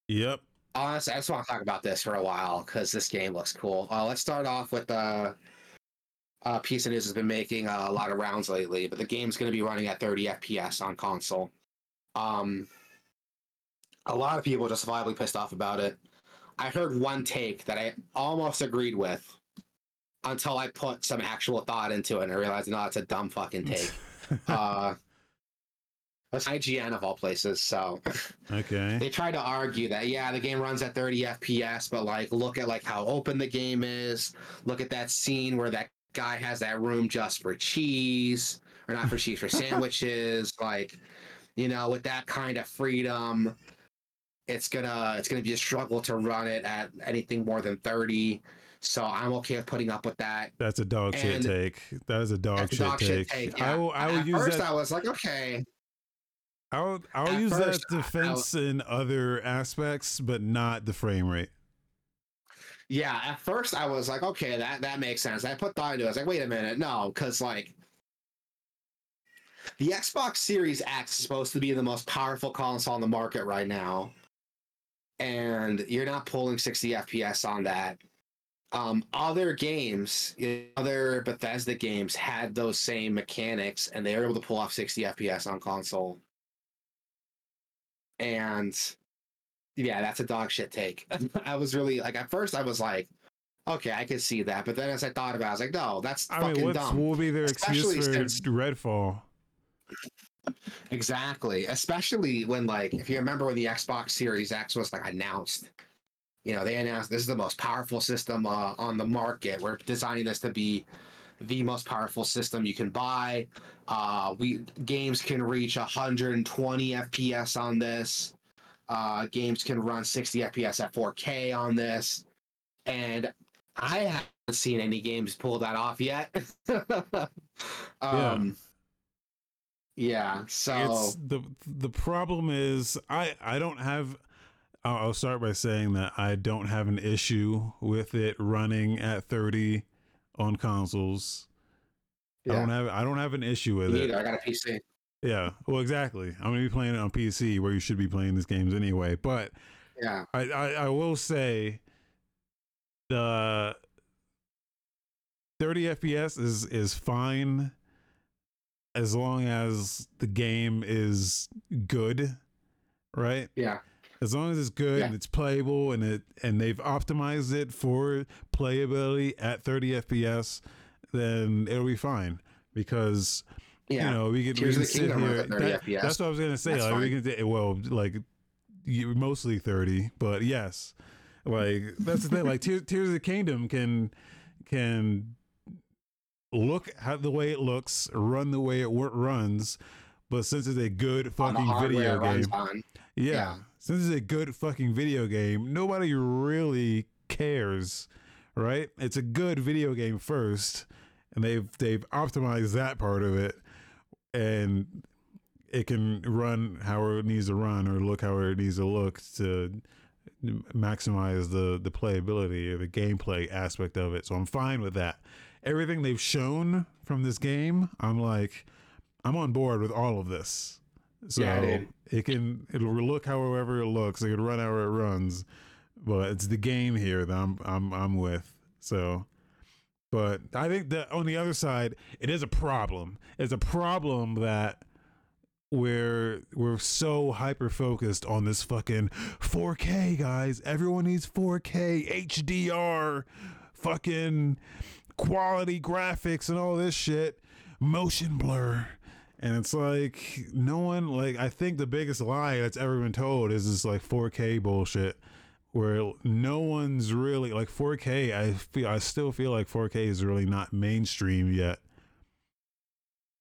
Yep. Honestly, I just want to talk about this for a while because this game looks cool. Uh, let's start off with the uh, piece of news has been making uh, a lot of rounds lately, but the game's going to be running at 30 FPS on console. Um, a lot of people are justifiably pissed off about it. I heard one take that I almost agreed with until I put some actual thought into it and I realized, no, it's a dumb fucking take. uh, that's IGN of all places. So Okay. they tried to argue that yeah, the game runs at 30 FPS, but like look at like how open the game is. Look at that scene where that guy has that room just for cheese, or not for cheese, for sandwiches. Like, you know, with that kind of freedom, it's gonna it's gonna be a struggle to run it at anything more than 30. So I'm okay with putting up with that. That's a dog shit take. That is a dog, That's a shit, dog take. shit take. I will. I will At use first, that. I was like, okay, I will. I will at use first, that defense in other aspects, but not the frame rate. yeah, at first I was like, okay, that that makes sense. I put thought into it. I was like, wait a minute, no, because like the Xbox Series X is supposed to be the most powerful console on the market right now, and you're not pulling 60 FPS on that. Um, other games, other Bethesda games had those same mechanics, and they were able to pull off 60 FPS on console. And yeah, that's a dog shit take. I was really like, at first, I was like, okay, I could see that, but then as I thought about, it, I was like, no, that's I fucking mean, what's, dumb. what will be their Especially excuse for since- Redfall? Exactly. Especially when like if you remember when the Xbox Series X was like announced. You know, they announced this is the most powerful system uh, on the market. We're designing this to be the most powerful system you can buy. Uh, we games can reach 120 FPS on this. Uh, games can run 60 FPS at 4K on this. And I haven't seen any games pull that off yet. um, yeah. So It's the the problem is I I don't have. I'll I'll start by saying that I don't have an issue with it running at 30 on consoles. I don't have I don't have an issue with Me it. neither. I got a PC. Yeah, well, exactly. I'm gonna be playing it on PC where you should be playing these games anyway. But Yeah. I, I, I will say the 30 FPS is is fine as long as the game is good, right? Yeah. As long as it's good Yeah. and it's playable and it and they've optimized it for playability at 30 FPS, then it'll be fine because Yeah. you know we can, we Tears can of the sit here. that- That's what I was gonna say. That's Like we can well like you, mostly 30, but yes, like that's the thing. Like Tears, Tears of the Kingdom can can look at the way it looks, run the way it runs, but since it's a good fucking video game, yeah. Yeah. Since it's a good fucking video game, nobody really cares, right? It's a good video game first, and they've they've optimized that part of it, and it can run however it needs to run or look however it needs to look to maximize the the playability or the gameplay aspect of it. So I'm fine with that. Everything they've shown from this game, I'm like, I'm on board with all of this. So Yeah, it can it'll look however it looks. It can run however it runs, but it's the game here that I'm I'm I'm with. So, but I think that on the other side, it is a problem. It's a problem that we're we're so hyper focused on this fucking 4K guys. Everyone needs 4K HDR, fucking quality graphics and all this shit, motion blur. And it's like no one like I think the biggest lie that's ever been told is this like 4K bullshit where no one's really like 4K I feel I still feel like 4K is really not mainstream yet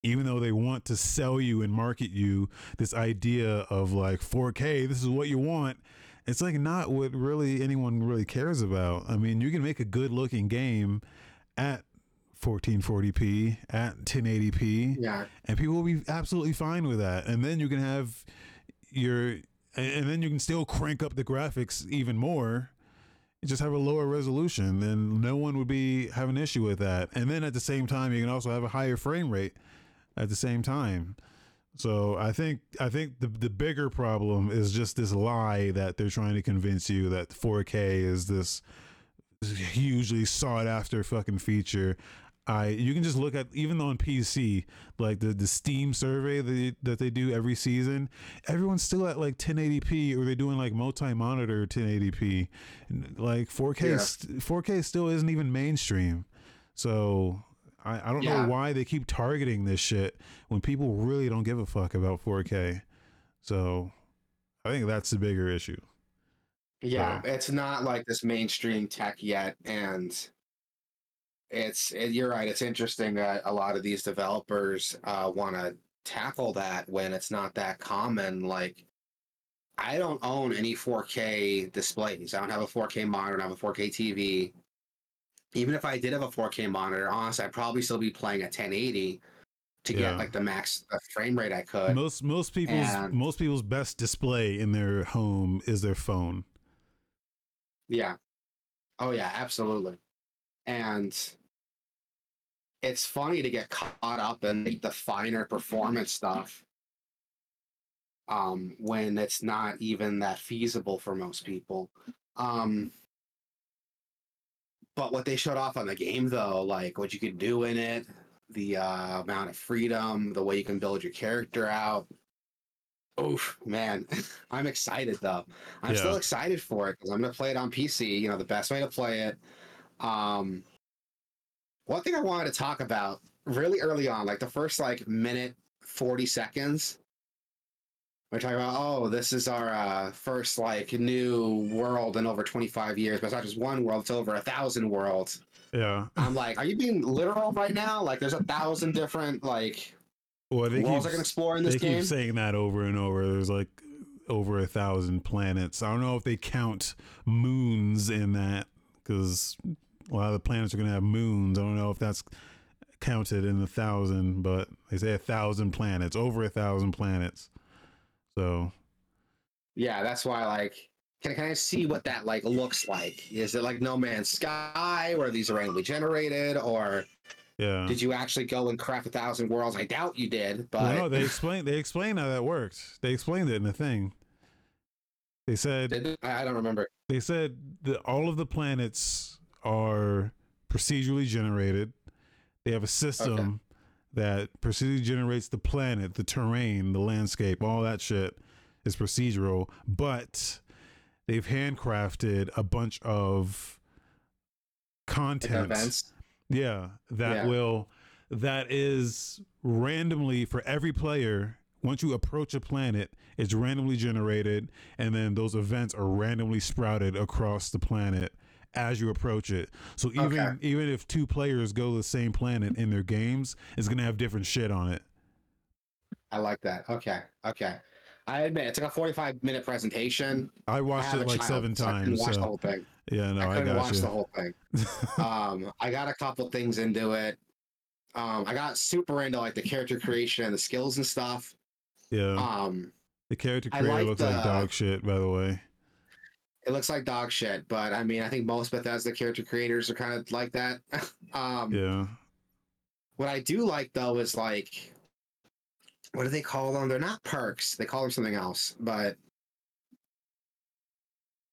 even though they want to sell you and market you this idea of like 4K, this is what you want. It's like not what really anyone really cares about. I mean, you can make a good looking game at 1440p, at 1080p, Yeah. and people will be absolutely fine with that. And then you can have your, and then you can still crank up the graphics even more. Just have a lower resolution, then no one would be have an issue with that. And then at the same time, you can also have a higher frame rate at the same time. So I think I think the the bigger problem is just this lie that they're trying to convince you that 4K is this hugely sought after fucking feature. I you can just look at even on PC like the the Steam survey that they, that they do every season. Everyone's still at like 1080p or they're doing like multi monitor 1080p. Like 4K Yeah. st- 4K still isn't even mainstream. So I, I don't Yeah. know why they keep targeting this shit when people really don't give a fuck about 4K. So I think that's the bigger issue. Yeah. It's not like this mainstream tech yet. And it's, it, you're right. It's interesting that a lot of these developers uh, want to tackle that when it's not that common. Like, I don't own any 4K displays. I don't have a 4K monitor. I don't have a 4K TV. Even if I did have a 4K monitor, honestly, I'd probably still be playing at 1080 to Yeah. get like the max uh, frame rate I could. most most people's and- most people's best display in their home is their phone. Yeah. Oh yeah, absolutely. And it's funny to get caught up in the finer performance stuff um, when it's not even that feasible for most people. Um, but what they showed off on the game, though, like what you could do in it, the uh, amount of freedom, the way you can build your character out. Oof, man, I'm excited though. I'm still excited for it because I'm gonna play it on PC. You know, the best way to play it. Um, one thing I wanted to talk about really early on, like the first like minute forty seconds, we're talking about oh, this is our uh, first like new world in over 25 years. But it's not just one world; it's over a thousand worlds. Yeah. I'm like, are you being literal right now? Like, there's a thousand different like Well, they keep, I can explore in this they game. keep saying that over and over. There's like over a thousand planets. I don't know if they count moons in that because a lot of the planets are going to have moons. I don't know if that's counted in the thousand, but they say a thousand planets, over a thousand planets. So Yeah, that's why like can, can I see what that like looks like? Is it like No Man's Sky where these are randomly generated or yeah. did you actually go and craft a thousand worlds? I doubt you did, but Well, no, they explained they explained how that worked. They explained it in the thing. They said they? I don't remember. they said that all of the planets are procedurally generated. They have a system that procedurally generates the planet, the terrain, the landscape, all that shit is procedural, but they've handcrafted a bunch of content. Yeah, that Yeah. will that is randomly for every player. Once you approach a planet, it's randomly generated, and then those events are randomly sprouted across the planet as you approach it. So even Okay. even if two players go to the same planet in their games, it's gonna have different shit on it. I like that. Okay. Okay. I admit it's like a 45 minute presentation. I I watched have it like seven so I couldn't times. the whole thing. yeah, no, I I, couldn't got watch you. the whole thing. um, I got a couple things into it. Um, I got super into like the character creation and the skills and stuff. yeah, Um, the character I creator looks like dog shit, by the way. it looks like dog shit, but I mean, I think most Bethesda character creators are kind of like that. um, Yeah, What I do like though is like, what do they call them? They're not perks. They call them something else, but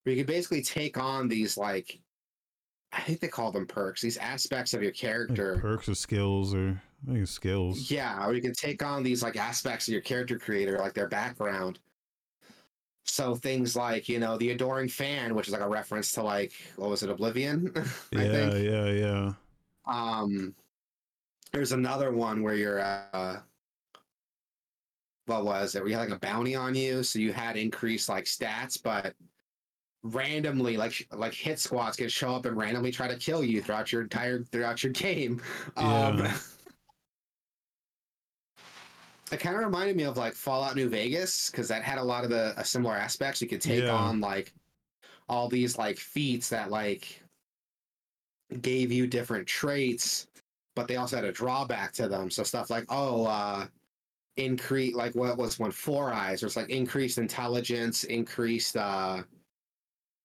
you can basically take on these like, I think they call them perks. These aspects of your like character. perks or skills or I think it's skills. Yeah, or you can take on these like aspects of your character creator, like their background. So things like, you know, the adoring fan, which is like a reference to like what was it, Oblivion? I Yeah, think. yeah, yeah. Um there's another one where you're uh what was it? We had like a bounty on you, so you had increased like stats, but randomly like like hit squads can show up and randomly try to kill you throughout your entire throughout your game. Um Yeah. It kind of reminded me of like Fallout New Vegas because that had a lot of the uh, similar aspects. You could take Yeah. on like all these like feats that like gave you different traits, but they also had a drawback to them. So stuff like oh, uh, increase like what was one four eyes, or it's like increased intelligence, increased uh,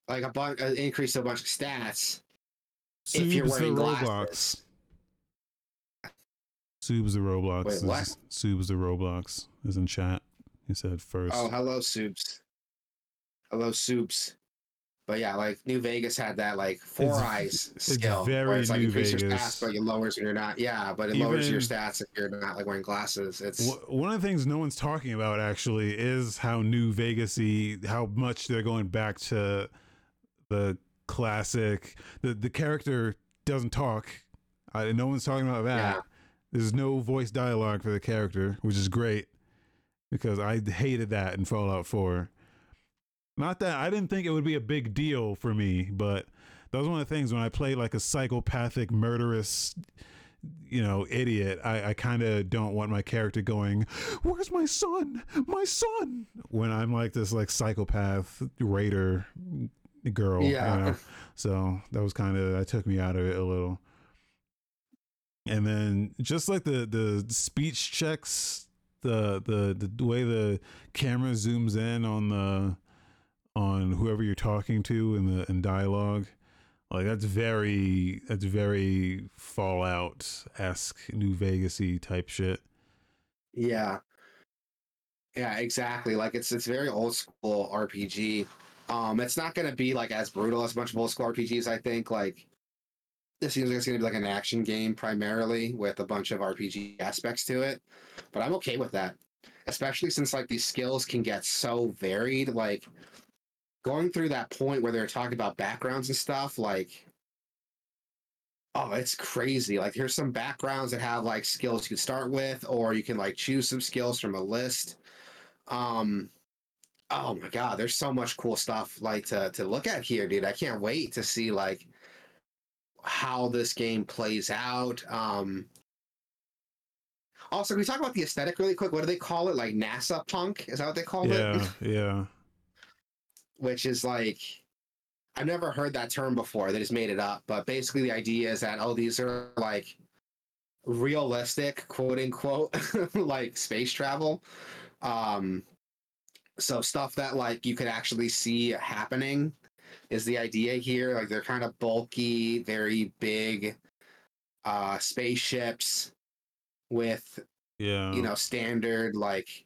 like a bunch, uh, increased a bunch of stats. If you're wearing the glasses. Roblox. Subes the Roblox. Wait, what? is- Subes the Roblox is in chat. He said first. Oh, hello, Soups. Hello, Soups. But yeah, like New Vegas had that like four It's- eyes it's skill. very where it's like New increase your stats, but it lowers when you're not. Yeah, but it lowers your stats if you're not like wearing glasses. It's One of the things no one's talking about actually is how New Vegasy, how much they're going back to the classic. The the character doesn't talk. Uh, no one's talking about that. Yeah. There's no voice dialogue for the character, which is great because I hated that in Fallout 4. Not that I didn't think it would be a big deal for me, but that was one of the things when I play like a psychopathic, murderous, you know, idiot. I, I kind of don't want my character going, "Where's my son? My son!" When I'm like this like psychopath raider girl. you Yeah. know? So that was kind of that took me out of it a little. And then just like the the speech checks, the the the way the camera zooms in on the on whoever you're talking to in the in dialogue, Like that's very that's very Fallout esque, New Vegasy type shit. Yeah. Yeah, exactly. Like it's it's very old school RPG. Um, it's not gonna be like as brutal as a bunch of old school RPGs. I think like this seems like it's gonna be like an action game primarily with a bunch of RPG aspects to it. But I'm okay with that, especially since like these skills can get so varied. Like going through that point where they're talking about backgrounds and stuff, like oh, it's crazy. Like here's some backgrounds that have like skills you can start with, or you can like choose some skills from a list. Um oh my god, there's so much cool stuff like to to look at here, dude. I can't wait to see like how this game plays out. Um also, can we talk about the aesthetic really quick? What do they call it? Like NASA punk? Is that what they call it? Yeah, yeah. Which is like I've never heard that term before. They just made it up. But basically, the idea is that oh, these are like realistic, quote unquote, like space travel. Um, so stuff that like you could actually see happening is the idea here. Like they're kind of bulky, very big uh spaceships with Yeah. you know standard like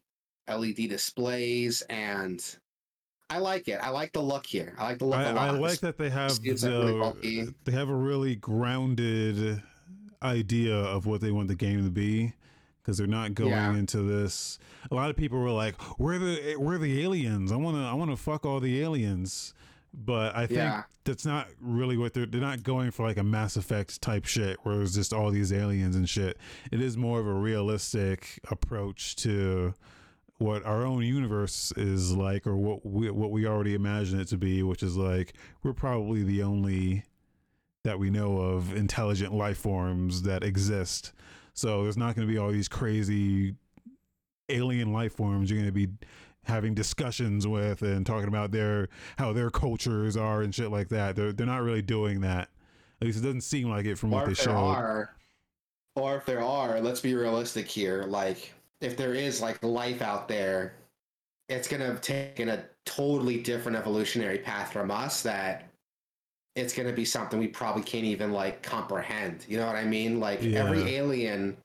led displays and i like it i like the look here i like the look I, a lot. I like that they have like really they have a really grounded idea of what they want the game to be because they're not going Yeah. into this. A lot of people were like, "We're the we're the aliens. I want to I want to fuck all the aliens." But I think Yeah. that's not really what they're they're not going for like a Mass Effect type shit where it's just all these aliens and shit. It is more of a realistic approach to what our own universe is like or what we what we already imagine it to be, which is like we're probably the only that we know of intelligent life forms that exist. So there's not going to be all these crazy alien life forms you're going to be having discussions with and talking about their how their cultures are and shit like that. They're they're not really doing that. At least it doesn't seem like it from what they show are or if there are let's be realistic here like if there is like life out there it's going to take in a totally different evolutionary path from us that it's going to be something we probably can't even like comprehend. You know what i mean? Like every alien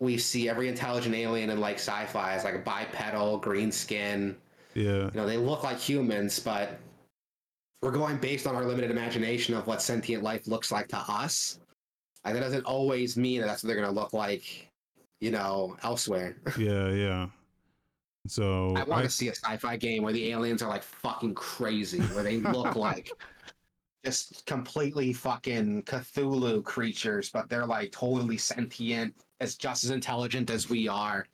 we see every intelligent alien in like sci-fi is like a bipedal green skin. Yeah. you know they look like humans but we're going based on our limited imagination of what sentient life looks like to us. And that doesn't always mean that that's what they're going to look like you know elsewhere Yeah, yeah. So i want I- to see a sci-fi game where the aliens are like fucking crazy where they look like just completely fucking cthulhu creatures but they're like totally sentient as just as intelligent as we are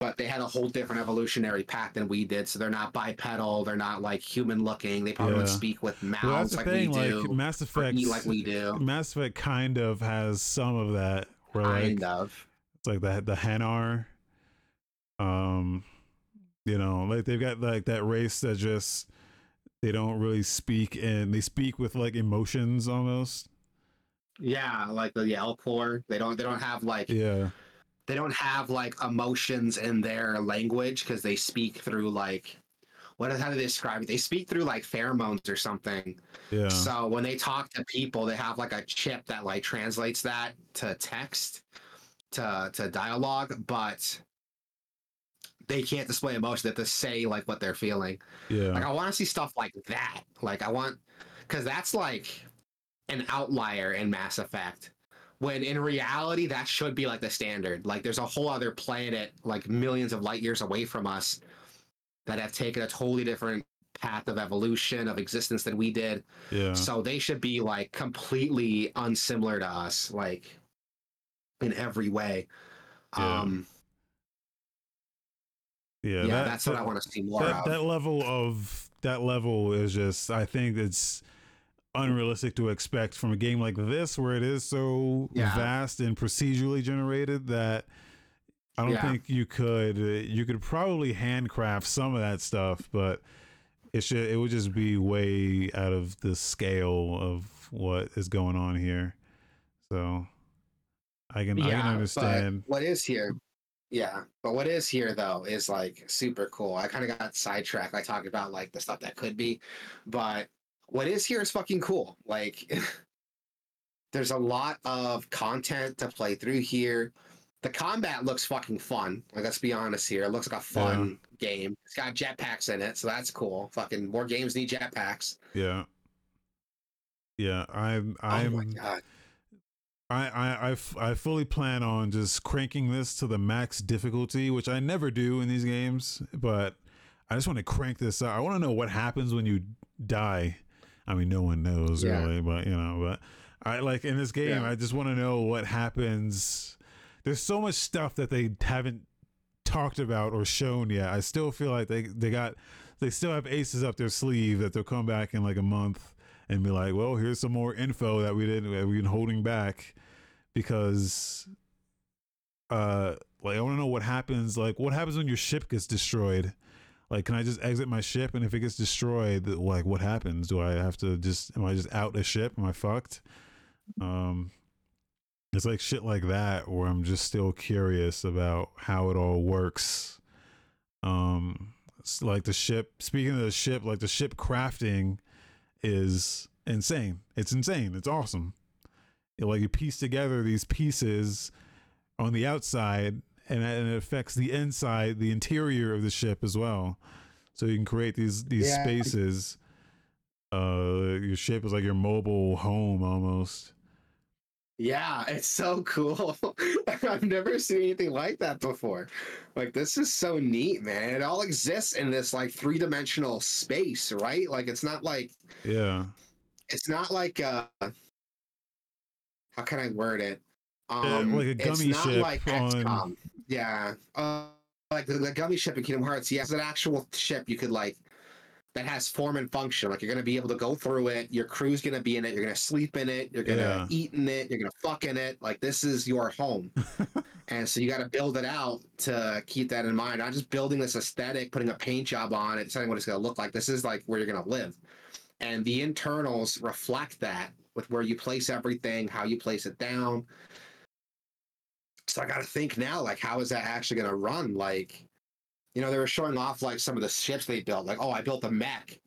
but they had a whole different evolutionary path than we did so they're not bipedal they're not like human looking they probably would Yeah. speak with mouths the like thing. we Like do Mass Effect, like we do Mass Effect kind of has some of that. Like kind of it's like the the Hanar. Um, you know, like they've got like that race that just they don't really speak and they speak with like emotions almost. yeah like the Elcor. they don't they don't have like Yeah, they don't have like emotions in their language because they speak through like what is how do they describe it? They speak through like pheromones or something. yeah, So when they talk to people, they have like a chip that like translates that to text to to dialogue, but they can't display emotion. They have to say like what they're feeling. yeah, Like I want to see stuff like that. Like I want because that's like an outlier in Mass Effect. When in reality, that should be like the standard. Like there's a whole other planet, like millions of light years away from us, that have taken a totally different path of evolution of existence than we did. yeah. So they should be like completely unsimilar to us, like in every way. Yeah. Um, yeah, yeah, that- that's what that- I want to see more that of. that level of that level is just I think it's unrealistic to expect from a game like this where it is so Yeah. vast and procedurally generated that I don't Yeah. think you could you could probably handcraft some of that stuff but it should it would just be way out of the scale of what is going on here so I can I can understand what is here? Yeah, but what is here though is like super cool. I kind of got sidetracked. I talked about like the stuff that could be, but what is here is fucking cool. Like, there's a lot of content to play through here. The combat looks fucking fun. Like, let's be honest here. It looks like a fun game. It's got jetpacks in it, so that's cool. Fucking more games need jetpacks. Yeah. Yeah, I'm Oh my I'm god. I, I, I f- I fully plan on just cranking this to the max difficulty, which I never do in these games, but I just want to crank this up. I want to know what happens when you die. I mean, no one knows Yeah. really, but you know, but I like in this game, Yeah. I just want to know what happens. There's so much stuff that they haven't talked about or shown yet. I still feel like they, they got, they still have aces up their sleeve that they'll come back in like a month and be like, well, here's some more info that we didn't, we've been holding back because uh like I want to know what happens like what happens when your ship gets destroyed? Like can I just exit my ship? And if it gets destroyed like what happens? Do I have to just am I just out a ship? Am I fucked? Um it's like shit like that where I'm just still curious about how it all works. Um like the ship speaking of the ship like the ship crafting is insane. It's insane. It's awesome. Know, like you piece together these pieces on the outside and, and it affects the inside the interior of the ship as well. So you can create these these Yeah. spaces. Uh your ship is like your mobile home almost Yeah, it's so cool. I've never seen anything like that before. Like this is so neat, man. It all exists in this like three-dimensional space, right? Like it's not like yeah it's not like uh how can I word it? Yeah, Um like a Gummi it's not ship like on- XCOM. Yeah. Uh like the, the Gummi ship in Kingdom Hearts, Yeah, it's an actual ship you could like that has form and function. Like you're gonna be able to go through it. Your crew's gonna be in it. You're gonna sleep in it. You're gonna Yeah. eat in it. You're gonna fuck in it. Like this is your home, and so you got to build it out to keep that in mind. Not just building this aesthetic, putting a paint job on it, deciding what it's gonna look like. This is like where you're gonna live, and the internals reflect that with where you place everything, how you place it down. So I got to think now, like, how is that actually gonna run? Like, you know, they were showing off like some of the ships they built. Like, oh, I built a mech.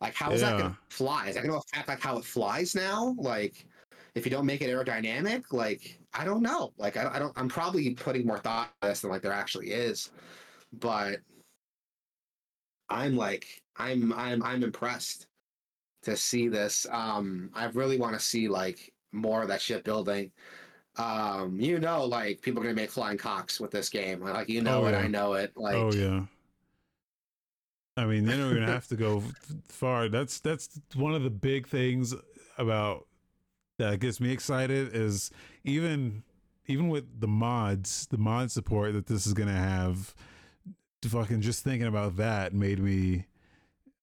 Like, how is that gonna fly? Is that gonna affect like how it flies now? Like, if you don't make it aerodynamic, like, I don't know. Like, I, I don't. I'm probably putting more thought to this than like there actually is, but I'm like, I'm I'm I'm impressed to see this. Um, I really want to see like more of that shipbuilding. Um, you know, like people are gonna make flying cocks with this game. Like you know Oh, it, yeah. I know it. Like oh yeah i mean you're not gonna have to go far that's that's one of the big things about that gets me excited is even even with the mods the mod support that this is gonna have fucking just thinking about that made me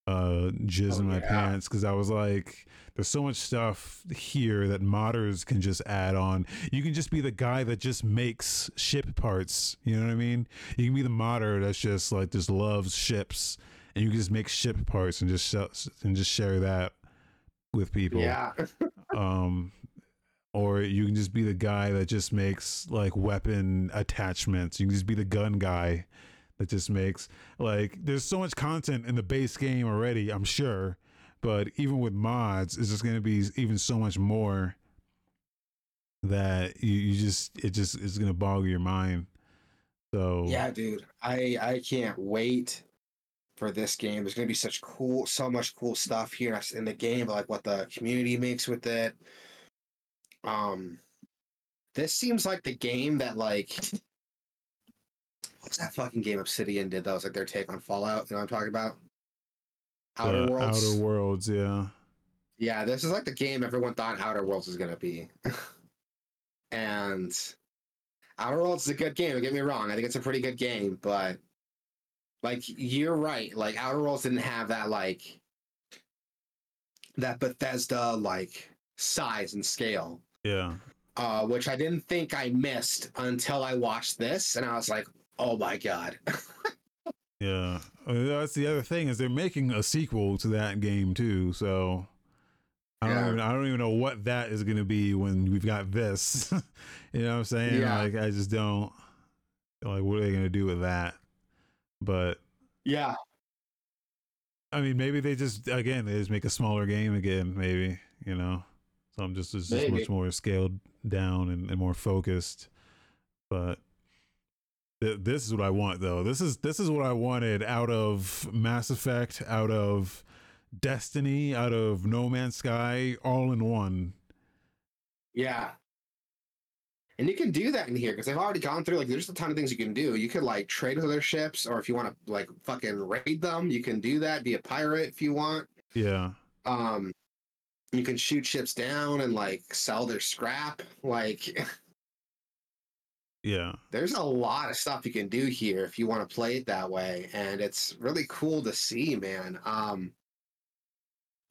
uh jizz Oh, in my yeah. pants because i was like there's so much stuff here that modders can just add on. You can just be the guy that just makes ship parts you know what i mean? You can be the modder that's just like just loves ships and you can just make ship parts and just sh- and just share that with people. Yeah, um or you can just be the guy that just makes like weapon attachments. You can just be the gun guy that just makes like there's so much content in the base game already i'm sure but even with mods it's just going to be even so much more that you, you just it just is going to boggle your mind so yeah, dude. I I can't wait for this game. There's gonna be such cool, so much cool stuff here in the game, like what the community makes with it. Um, this seems like the game that like. That fucking game Obsidian did? That was like their take on Fallout. You know what I'm talking about? Outer Worlds. outer worlds yeah Yeah, this is like the game everyone thought Outer Worlds was gonna be. and Outer Worlds is a good game, don't get me wrong. I think it's a pretty good game, but like you're right. Like Outer Worlds didn't have that like that Bethesda like size and scale. yeah Uh, which I didn't think I missed until I watched this and I was like, oh my god. Yeah, Uh, that's the other thing is they're making a sequel to that game too. So I don't Yeah. even I don't even know what that is going to be when we've got this. you know what I'm saying? Yeah. Like I just don't like what are they going to do with that? But yeah. I mean, maybe they just again they just make a smaller game again. Maybe you know, some just is just Maybe. much more scaled down and, and more focused. But this is what I want, though. This is this is what I wanted out of Mass Effect, out of Destiny, out of No Man's Sky, all in one. Yeah. And you can do that in here because they've already gone through like there's a ton of things you can do. You could like trade with their ships, or if you want to like fucking raid them, you can do that. Be a pirate if you want. Yeah, Um, you can shoot ships down and like sell their scrap. Like, yeah, there's a lot of stuff you can do here if you want to play it that way, and it's really cool to see, man. Um,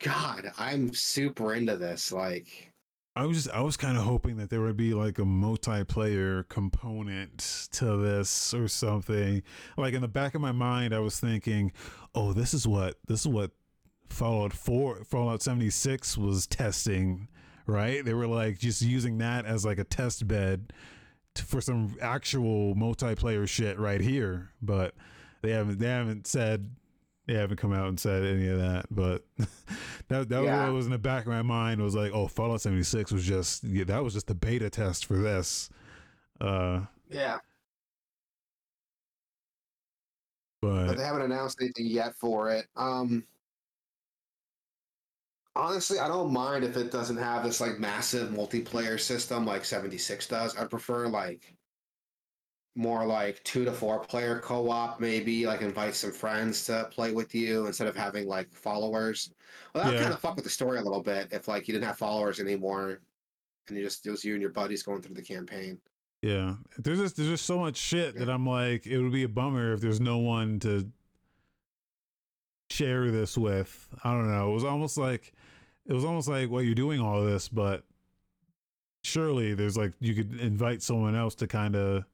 God, I'm super into this. Like, I was I was kind of hoping that there would be like a multiplayer component to this or something. Like in the back of my mind, I was thinking, "Oh, this is what this is what Fallout 4 Fallout 76 was testing, right? They were like just using that as like a test bed for some actual multiplayer shit right here, but they haven't they haven't said they haven't come out and said any of that, but that that Yeah. was what was in the back of my mind was like, oh, Fallout 76 was just yeah, that was just the beta test for this. Uh yeah, but but they haven't announced anything yet for it. Um, honestly, I don't mind if it doesn't have this like massive multiplayer system like 76 does. I prefer like more like two to four player co-op, maybe like invite some friends to play with you instead of having like followers. Well, that Yeah. kind of fuck with the story a little bit if like you didn't have followers anymore and you just it was you and your buddies going through the campaign. yeah, there's just there's just so much shit that I'm like, it would be a bummer if there's no one to share this with. I don't know. It was almost like it was almost like well, you're doing all this, but surely there's like you could invite someone else to kind of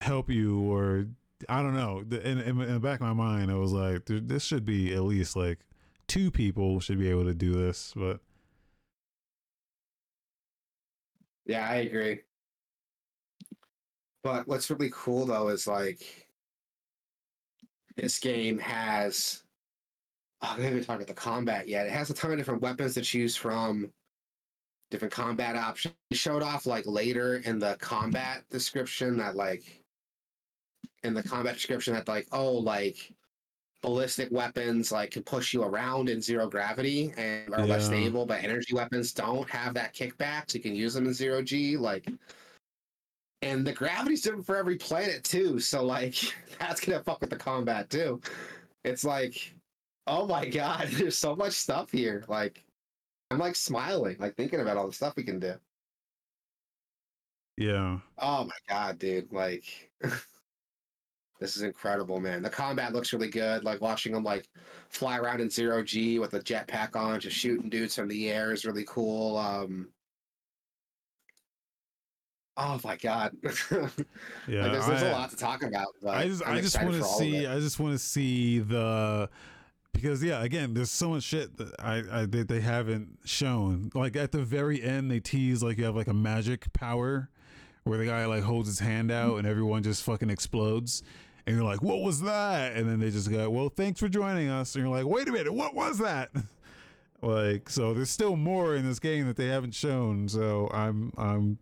help you or I don't know. In, in, in the back of my mind, I was like, this should be at least like two people should be able to do this, but Yeah, I agree. But what's really cool though is like this game has oh, we haven't even talked about the combat yet. It has a ton of different weapons to choose from, different combat options. It showed off like later in the combat description that like in the combat description that like oh like ballistic weapons like can push you around in zero gravity and are less stable, but energy weapons don't have that kickback, so you can use them in zero G. Like, and the gravity's different for every planet too, so like that's gonna fuck with the combat too. It's like, oh my god, there's so much stuff here. Like, I'm like smiling, like thinking about all the stuff we can do. yeah. Oh my god, dude! Like, this is incredible, man. The combat looks really good. Like watching them like fly around in zero G with a jetpack on, just shooting dudes from the air is really cool. Um, oh my god, Yeah. like, there's, there's I- a lot to talk about. But I just I'm I just want to for all of see. I just want to see the because yeah again there's so much shit that I, I that they haven't shown. Like at the very end they tease like you have like a magic power where the guy like holds his hand out and everyone just fucking explodes. And you're like what was that? And then they just go well thanks for joining us. And you're like wait a minute what was that? Like so there's still more in this game that they haven't shown. So I'm I'm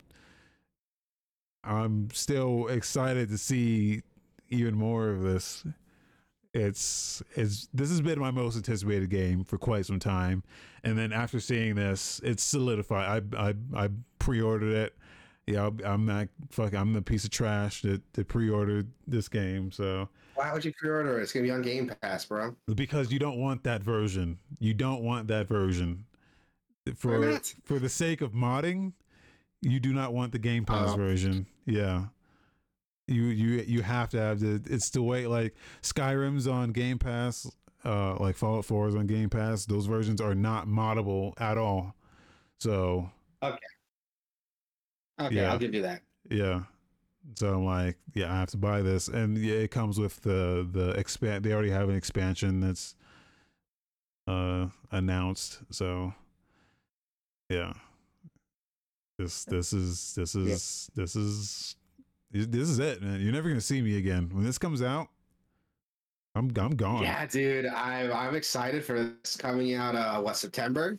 I'm still excited to see even more of this. It's it's this has been my most anticipated game for quite some time, and then after seeing this, it's solidified. I I I pre-ordered it. Yeah, I'm not fuck. I'm the piece of trash that, that pre-ordered this game. So Why would you pre-order it? It's gonna be on Game Pass, bro. because you don't want that version, you don't want that version. For for the sake of modding, you do not want the Game Pass Oh. version. Yeah. You you you have to have the it's the way like Skyrim's on Game Pass, uh like Fallout 4 is on Game Pass. Those versions are not moddable at all. So Okay, Yeah. I'll give you that. yeah. So I'm like, yeah, I have to buy this. And yeah, it comes with the the expand they already have an expansion that's uh announced. So yeah. This this is this is this is this is it, man. You're never gonna see me again. When this comes out, I'm I'm gone. Yeah, dude, I'm I'm excited for this coming out. Uh, what September?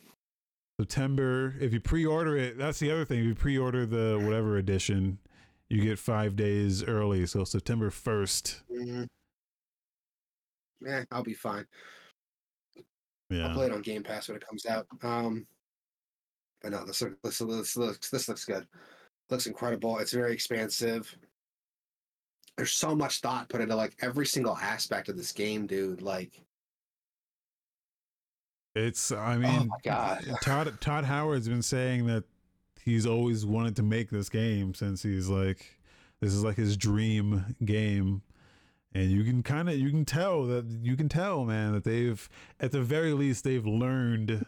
September. If you pre-order it, that's the other thing. If you pre-order the whatever edition, you get five days early. So September 1st. Mm-hmm. Yeah, I'll be fine. Yeah. I'll play it on Game Pass when it comes out. Um, but no, this, this, this looks this looks good. Looks incredible. It's very expansive. There's so much thought put into like every single aspect of this game, dude. Like, It's. I oh mean, god, Todd Todd Howard's been saying that he's always wanted to make this game since he's like this is like his dream game. And you can kind of you can tell that you can tell, man, that they've at the very least they've learned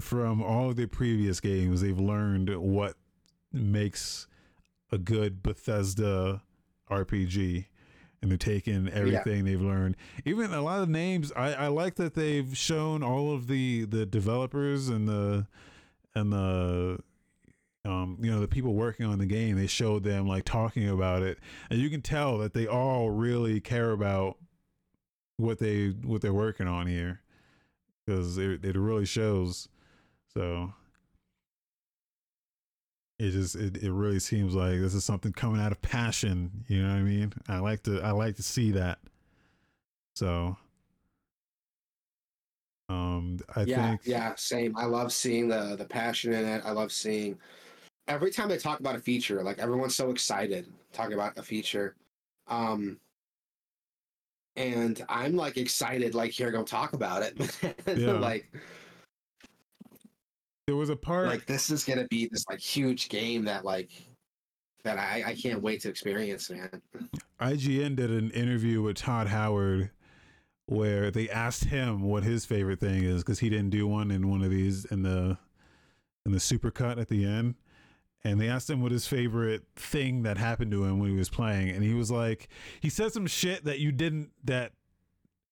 from all of their previous games. They've learned what makes a good Bethesda RPG, and they're taking everything they've learned. Even a lot of names, I, I like that they've shown all of the the developers and the and the um you know the people working on the game. They showed them like talking about it, and you can tell that they all really care about what they what they're working on here because it it really shows. So it just it, it really seems like this is something coming out of passion you know what i mean i like to i like to see that so um i yeah, think yeah, same. I love seeing the the passion in it. I love seeing every time they talk about a feature, like everyone's so excited talking about a feature. Um and I'm like excited, like here go talk about it. Yeah. like there was a part like this is gonna be this like huge game that like that I, I can't wait to experience, man. ign did an interview with todd howard where they asked him what his favorite thing is because he didn't do one in one of these in the in the supercut at the end and they asked him what his favorite thing that happened to him when he was playing and he was like he said some shit that you didn't that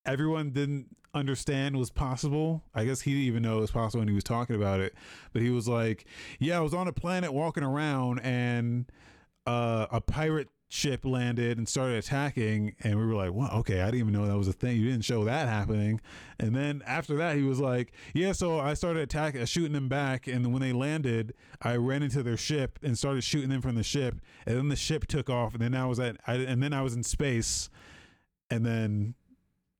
everyone didn't understand was possible. I guess he didn't even know it was possible when he was talking about it. But he was like yeah i was on a planet walking around and uh, a pirate ship landed and started attacking. And we were like well okay i didn't even know that was a thing. You didn't show that happening. And then after that he was like yeah so i started attacking shooting them back. And when they landed i ran into their ship and started shooting them from the ship. And then the ship took off. And then i was at I, and then i was in space. And then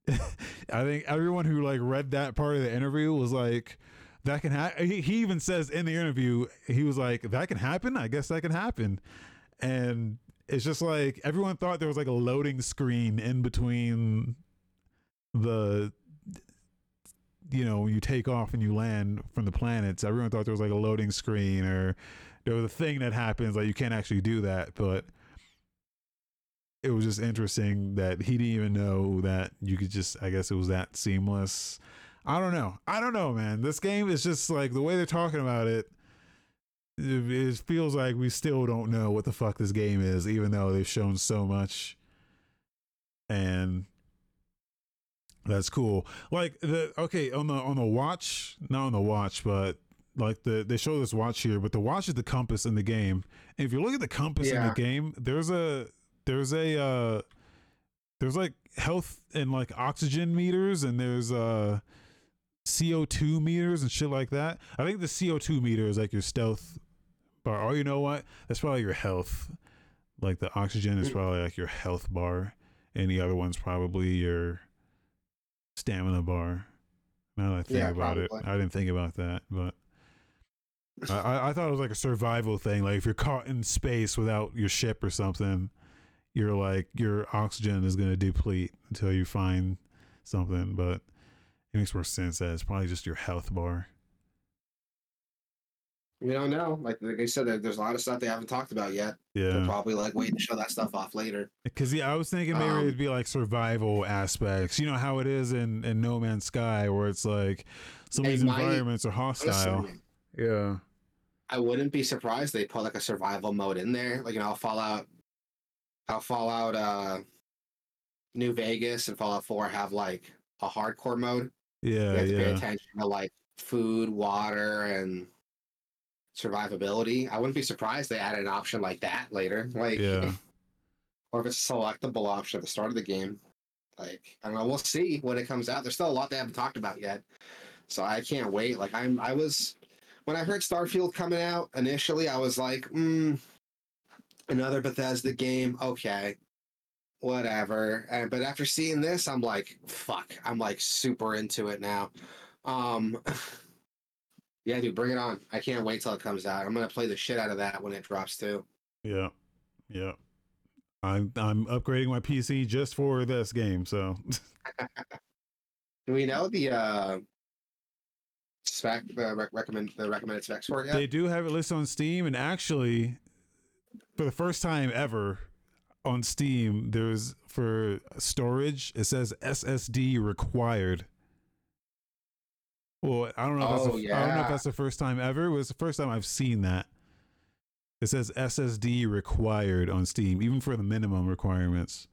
i think everyone who like read that part of the interview was like that can happen he, he even says in the interview he was like that can happen? I guess that can happen. And it's just like everyone thought there was like a loading screen in between the you know you take off and you land from the planets. Everyone thought there was like a loading screen or there was a thing that happens like you can't actually do that but it was just interesting that he didn't even know that you could just i guess it was that seamless. I don't know. I don't know man. This game is just like the way they're talking about it it, it feels like we still don't know what the fuck this game is even though they've shown so much. And that's cool. Like the okay on the on the watch not on the watch but like the they show this watch here but the watch is the compass in the game. And if you look at the compass in the game there's a there's a uh there's like health and like oxygen meters and there's uh CO2 meters and shit like that. I think the CO2 meter is like your stealth bar. Oh, you know what? That's probably your health. Like the oxygen is Mm. probably like your health bar, and the other one's probably your stamina bar. Now that I think Yeah, about it. I didn't think about that, but I, I thought it was like a survival thing. Like if you're caught in space without your ship or something, you're like your oxygen is going to deplete until you find something. But it makes more sense that it's probably just your health bar. We don't know. Like, like I said, there- there's a lot of stuff they haven't talked about yet. They're Yeah, probably like waiting to show that stuff off later. because yeah, I was thinking maybe Um, it'd be like survival aspects. You know how it is in in No Man's Sky, where it's like some of these my- environments are hostile. Listen, Yeah, I wouldn't be surprised they put like a survival mode in there. Like you know, Fallout, how Fallout, uh, New Vegas and Fallout Four have like a hardcore mode. yeah, You have to pay attention to like food, water, and survivability. I wouldn't be surprised they added an option like that later. Like, Yeah. or if it's a selectable option at the start of the game. Like I don't know. We'll see when it comes out. There's still a lot they haven't talked about yet, so I can't wait. Like I'm, I was when I heard Starfield coming out initially, I was like, mm, another Bethesda game. Okay, whatever. And, but after seeing this, I'm like, fuck. I'm like super into it now. Um, yeah, dude, bring it on. I can't wait till it comes out. I'm gonna play the shit out of that when it drops too. Yeah, yeah. I'm I'm upgrading my PC just for this game. So Do we know the uh spec the rec- recommend the recommended specs for it yet? they do have it listed on Steam, and actually, for the first time ever on Steam, there's for storage it says SSD required. Well, I don't know. If that's Oh, the, I don't know if that's the first time ever. It was the first time I've seen that. It says SSD required on Steam, even for the minimum requirements.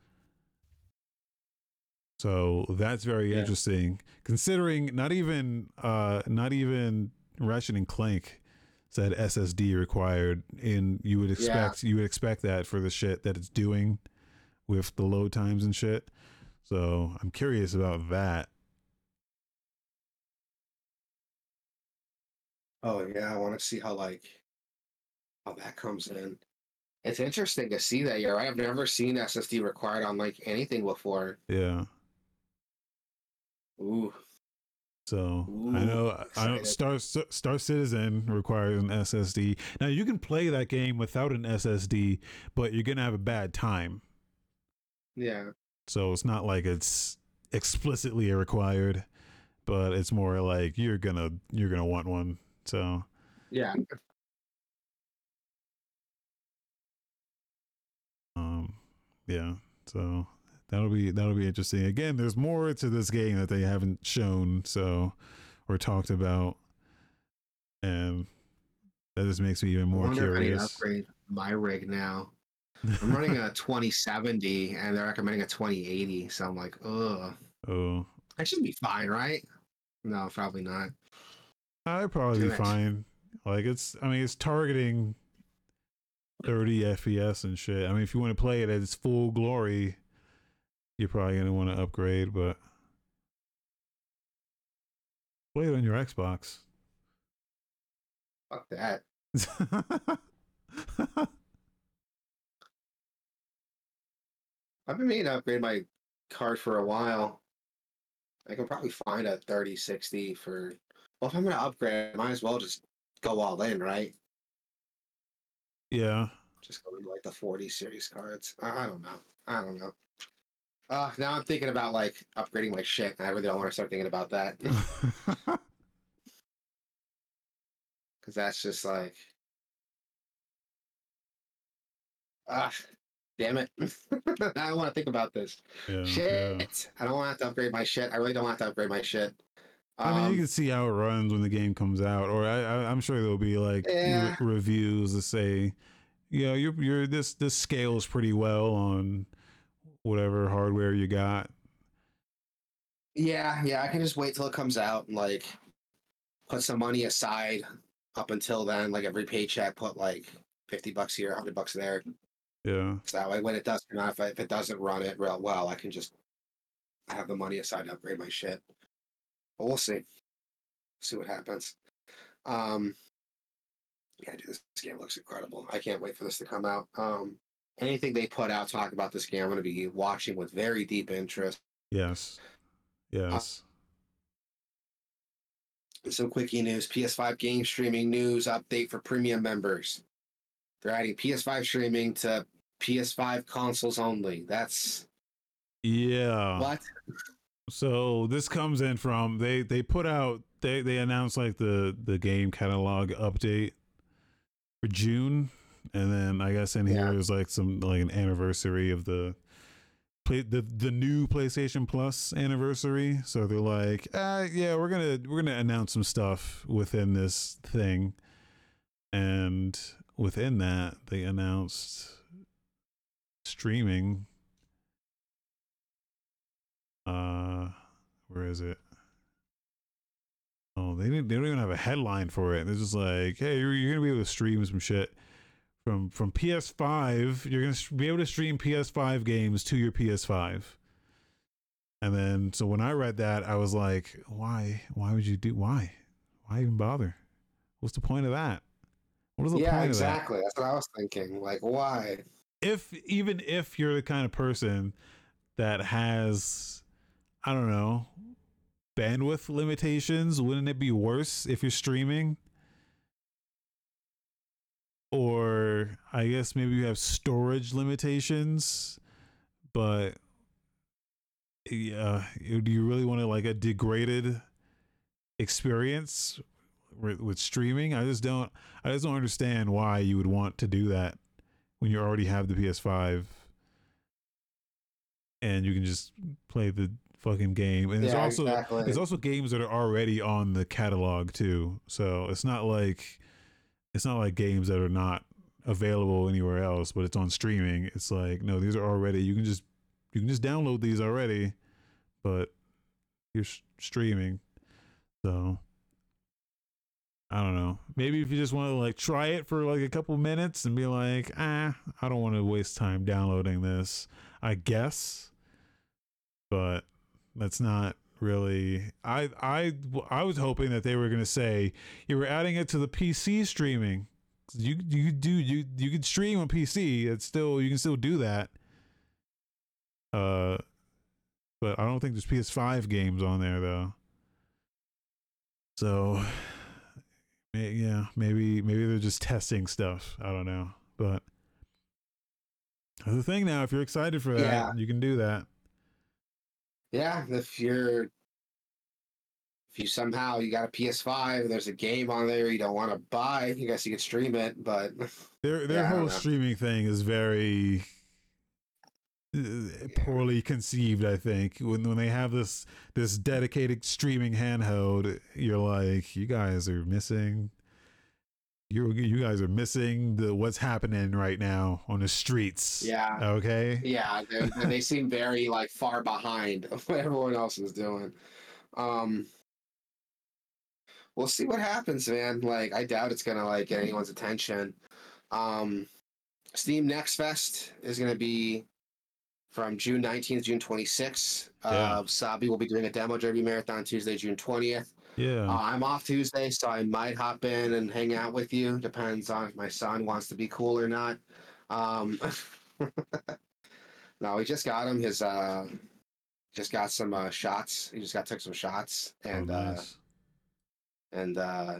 So that's very Yeah. interesting, considering not even uh not even Ratchet and Clank said SSD required, and you would expect you would expect that for the shit that it's doing with the load times and shit. So I'm curious about that. Oh yeah, I want to see how like how that comes in. It's interesting to see that. You're right. I've never seen SSD required on like anything before. Yeah. Ooh, So I Ooh, know I know. Star Star Citizen requires an SSD. Now you can play that game without an SSD, but you're gonna have a bad time. yeah. So it's not like it's explicitly required, but it's more like you're gonna you're gonna want one. So Yeah. um yeah. So that'll be that'll be interesting. Again, there's more to this game that they haven't shown so or talked about. And that just makes me even I more I curious. upgrade my rig now. I'm running a 2070 and they're recommending a 2080. So I'm like, ugh. oh, I should be fine, right? No, probably not. I'd probably be fine. Like it's, I mean, it's targeting 30 FPS and shit. I mean, if you want to play it at its full glory, you're probably gonna want to upgrade, but play it on your Xbox. Fuck that. I've been meaning to upgrade my card for a while. I can probably find a 3060 for. Well, if I'm gonna upgrade, I might as well just go all in, right? yeah. Just go into like the 40 series cards. I, I don't know. I don't know. Uh, now I'm thinking about like upgrading my shit. and I really don't want to start thinking about that because that's just like. Ah, damn it! I don't want to think about this. yeah, yeah. Shit! I don't want to have to upgrade my shit. I really don't want to upgrade my shit. I mean, Um, you can see how it runs when the game comes out, or I, I'm sure there'll be like re- reviews that say, "Yeah, you're, you're this this scales pretty well on whatever hardware you got." Yeah, yeah, I can just wait till it comes out and like put some money aside up until then. Like every paycheck, put like fifty bucks here, hundred bucks there. Yeah, So that way, when it does come out, if, I, if it doesn't run it real well, I can just have the money aside to upgrade my shit. But we'll see. See what happens. Um, yeah, dude, this game looks incredible. I can't wait for this to come out. Um, anything they put out talk about this game, I'm going to be watching with very deep interest. yes, uh, yes. Some quickie news: PS5 game streaming news update for premium members. They're adding PS5 streaming to PS5 consoles only. That's yeah. what? So this comes in from they they put out they they announced like the the game catalog update for June, and then I guess in here Yeah. there's like some like an anniversary of the play the the new PlayStation Plus anniversary. So they're like, ah, yeah, we're gonna we're gonna announce some stuff within this thing, and within that they announced streaming uh, where is it? Oh, they didn't. They don't even have a headline for it. They're just like, "Hey, you're, you're gonna be able to stream some shit from from PS5. You're gonna be able to stream PS5 games to your PS5." And then so when I read that, I was like, why? Why would you do? Why? Why even bother? What's the point of that? What is the yeah, point exactly. That's what I was thinking. Like, why? If even if you're the kind of person that has, I don't know, bandwidth limitations, wouldn't it be worse if you're streaming? Or I guess maybe you have storage limitations, but yeah, do you really want to like a degraded experience with, with streaming? I just don't. I just don't understand why you would want to do that when you already have the PS5 and you can just play the fucking game. And there's also exactly. there's also games that are already on the catalog too. So it's not like it's not like games that are not available anywhere else, but it's on streaming. It's like no, these are already. You can just you can just download these already, but you're s- streaming. So I don't know. Maybe if you just want to like try it for like a couple minutes and be like, ah, I don't want to waste time downloading this. I guess, but that's not really. I I I was hoping that they were gonna say you were adding it to the PC streaming. You you do you you can stream on PC. It's still you can still do that. Uh, but I don't think there's PS5 games on there though. So, yeah, maybe maybe they're just testing stuff. I don't know, but the thing now. If you're excited for that, Yeah. you can do that. Yeah, if you're if you somehow you got a PS5, there's a game on there you don't want to buy, I guess you could stream it, but Their their Yeah, whole streaming thing is very uh, poorly conceived. I think when when they have this this dedicated streaming handheld, you're like, you guys are missing. You you guys are missing the what's happening right now on the streets. yeah. Okay. Yeah, they they seem very like far behind of what everyone else is doing. Um We'll see what happens, man. Like I doubt it's gonna like get anyone's attention. Um Steam Next Fest is gonna be from June 19th, June 26th. Yeah. Uh, Sabi will be doing a demo derby marathon Tuesday, June 20th. Yeah. Uh, I'm off Tuesday, so I might hop in and hang out with you. Depends on if my son wants to be cool or not. Um, no, we just got him his uh, just got some uh, shots. He just got took some shots, and oh, uh, and uh,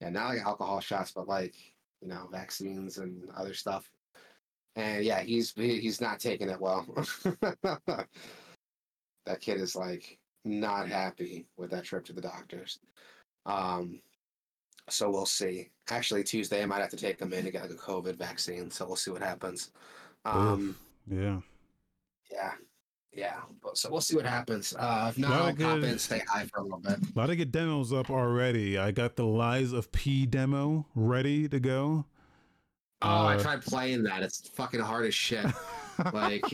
yeah, not like alcohol shots, but like you know vaccines and other stuff. And yeah, he's he- he's not taking it well. that kid is like not happy with that trip to the doctors. Um, so we'll see. Actually, Tuesday I might have to take him in to get like a COVID vaccine. So we'll see what happens. Um, yeah. yeah, yeah. But so we'll see what happens. Uh, if not, I'll pop in and say hi for a little bit. A lot of good demos up already. I got the Lies of P demo ready to go. Oh, I Uh, tried playing that. It's fucking hard as shit. Like,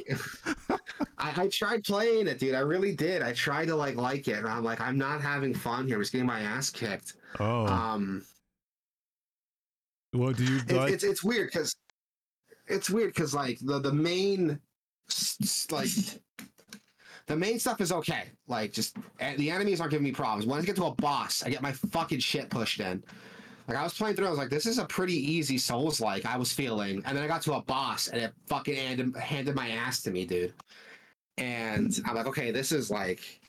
I, I tried playing it, dude. I really did. I tried to like like it, and I'm like, I'm not having fun here. I'm just getting my ass kicked. oh, Um, what do you it's like? it's, it's weird because it's weird because like the the main like the main stuff is okay. Like just eh, the enemies aren't giving me problems. When I get to a boss, I get my fucking shit pushed in. Like I was playing through, I was like, "This is a pretty easy Souls like." I was feeling, and then I got to a boss, and it fucking handed, handed my ass to me, dude. And I'm like, "Okay, this is like."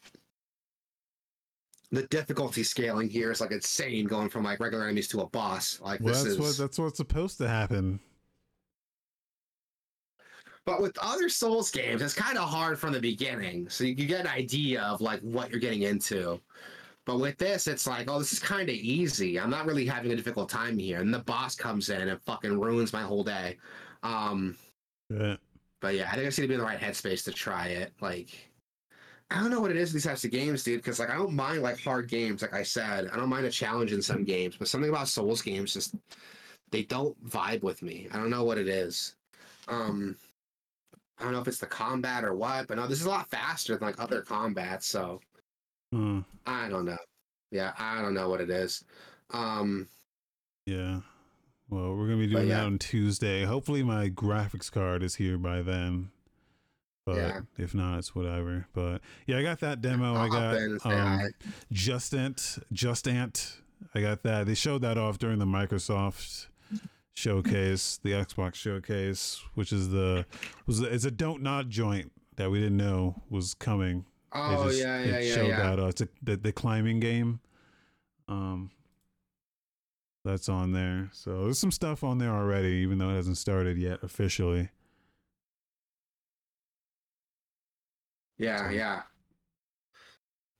The difficulty scaling here is like insane, going from like regular enemies to a boss. Like well, this that's is what that's what's supposed to happen. But with other Souls games, it's kind of hard from the beginning, so you can get an idea of like what you're getting into. But with this, it's like, oh, this is kind of easy. I'm not really having a difficult time here, and the boss comes in and fucking ruins my whole day. Um, Yeah. but yeah, I think I just need to be in the right headspace to try it. Like, I don't know what it is with these types of games, dude. Because like, I don't mind like hard games. Like I said, I don't mind a challenge in some games, but something about Souls games just they don't vibe with me. I don't know what it is. Um, I don't know if it's the combat or what, but no, this is a lot faster than like other combats. So Hmm. I don't know. Yeah, I don't know what it is. Um, Yeah. Well, we're gonna be doing yeah. that on Tuesday. Hopefully, my graphics card is here by then. But Yeah. if not, it's whatever. But yeah, I got that demo. I I'll hop got um, hi. Jusant, Just Ant. I got that. They showed that off during the Microsoft showcase, the Xbox showcase, which is the was the, it's a don't nod joint that we didn't know was coming. Oh just- yeah, yeah, yeah, showed yeah. that. Uh, it's a, the the climbing game. Um, that's on there. So there's some stuff on there already, even though it hasn't started yet officially. Yeah, So- yeah.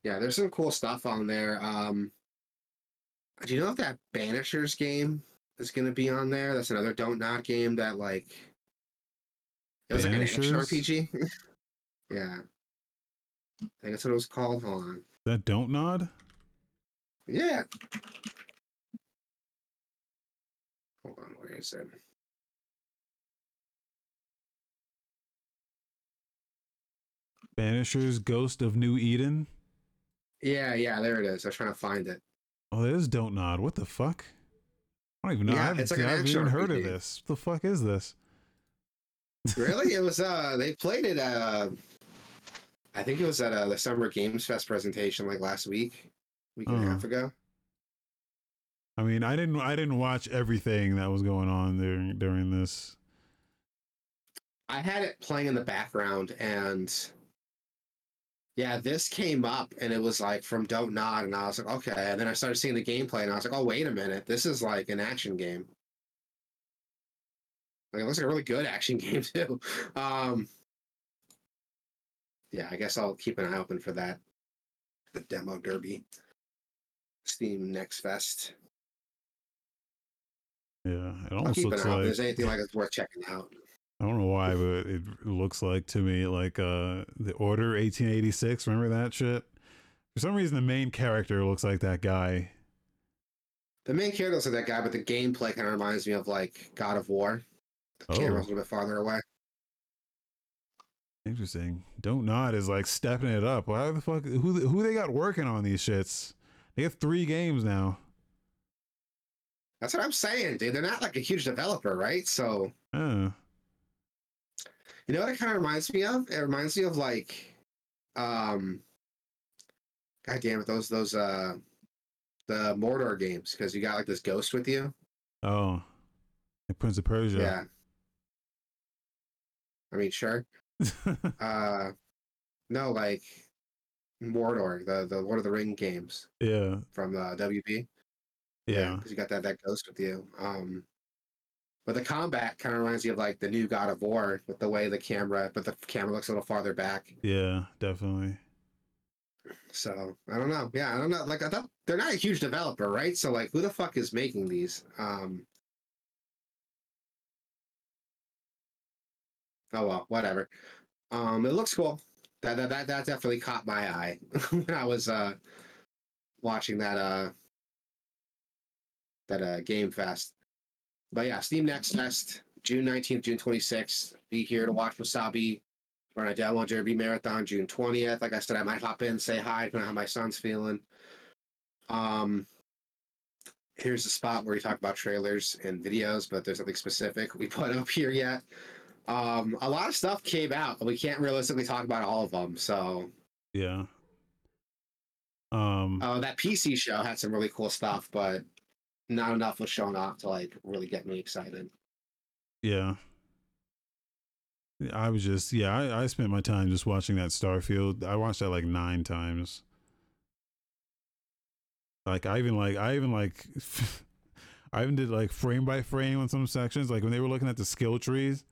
Yeah, there's some cool stuff on there. Um do you know if that Banishers game is gonna be on there? That's another Don't Nod game that like it was like an action RPG. yeah. I think that's what it was called. Hold on. That don't nod. Yeah. Hold on, where is it? Banishers, Ghost of New Eden. Yeah, yeah, there it is. I was trying to find it. Oh, it is don't nod. What the fuck? I don't even know. Yeah, I haven't, it's like I haven't even heard of this. What the fuck is this? really it was uh they played it uh i think it was at uh, the summer games fest presentation like last week week and a half ago I mean, I didn't. I didn't watch everything that was going on during during this. i had it playing in the background and yeah this came up and it was like from don't nod and i was like okay and then i started seeing the gameplay and i was like oh wait a minute this is like an action game like it looks like a really good action game too um yeah i guess i'll keep an eye open for that the demo derby steam next fest Yeah, it I'll almost keep an looks eye out. If like there's anything like it's worth checking out. I don't know why, but it looks like to me like uh the Order 1886. Remember that shit? For some reason, the main character looks like that guy. The main character looks like that guy, but the gameplay kind of reminds me of like God of War. The Oh. camera's a little bit farther away. Interesting. Don't nod is like stepping it up. Why the fuck? Who who they got working on these shits? They have three games now. That's what I'm saying, dude. They're not like a huge developer, right? So Uh, you know what it kind of reminds me of? It reminds me of like, um, God damn it, those those uh, the Mordor games because you got like this ghost with you. oh, like Prince of Persia. Yeah. I mean, sure. Uh, no, like Mordor, the the Lord of the Ring games yeah, from uh, WB. yeah, because you got that that ghost with you. Um, but the combat kind of reminds you of like the new God of War with the way the camera, but the camera looks a little farther back. yeah, definitely. So I don't know. Yeah, I don't know. Like I thought they're not a huge developer, right? So like, who the fuck is making these? Um, oh well, whatever. Um, it looks cool. That that that, that definitely caught my eye when I was uh watching that uh that uh game fest. But yeah, Steam Next Fest, June 19th, June 26th. Be here to watch Wasabi run a demo derby marathon June 20th. Like I said, I might hop in, say hi, depending on how my son's feeling. Um here's the spot where we talk about trailers and videos, but there's nothing specific we put up here yet. Um, a lot of stuff came out, but we can't realistically talk about all of them. So, Yeah. Um. uh, that PC show had some really cool stuff, but not enough was shown off to like really get me excited. Yeah. I was just yeah, I, I spent my time just watching that Starfield. I watched that like nine times. Like I even like I even like I even did like frame by frame on some sections. Like when they were looking at the skill trees,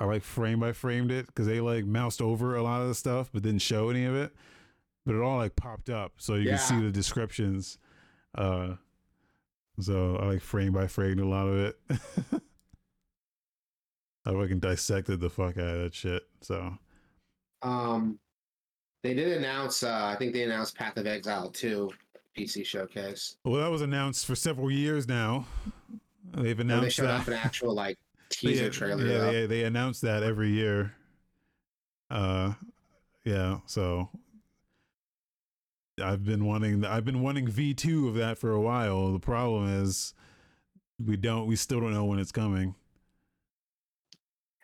I like frame by framed it because they like moused over a lot of the stuff but didn't show any of it. But it all like popped up so you Yeah. can see the descriptions. Uh so I like frame by framed a lot of it. I fucking dissected the fuck out of that shit. So Um, they did announce. Uh, I think they announced Path of Exile 2 PC showcase. well that was announced for several years now. They've And they announced showed that off an actual like teaser yeah, trailer. Yeah, they, they announce that every year. Uh, yeah. So I've been wanting I've been wanting V two of that for a while. The problem is we don't we still don't know when it's coming.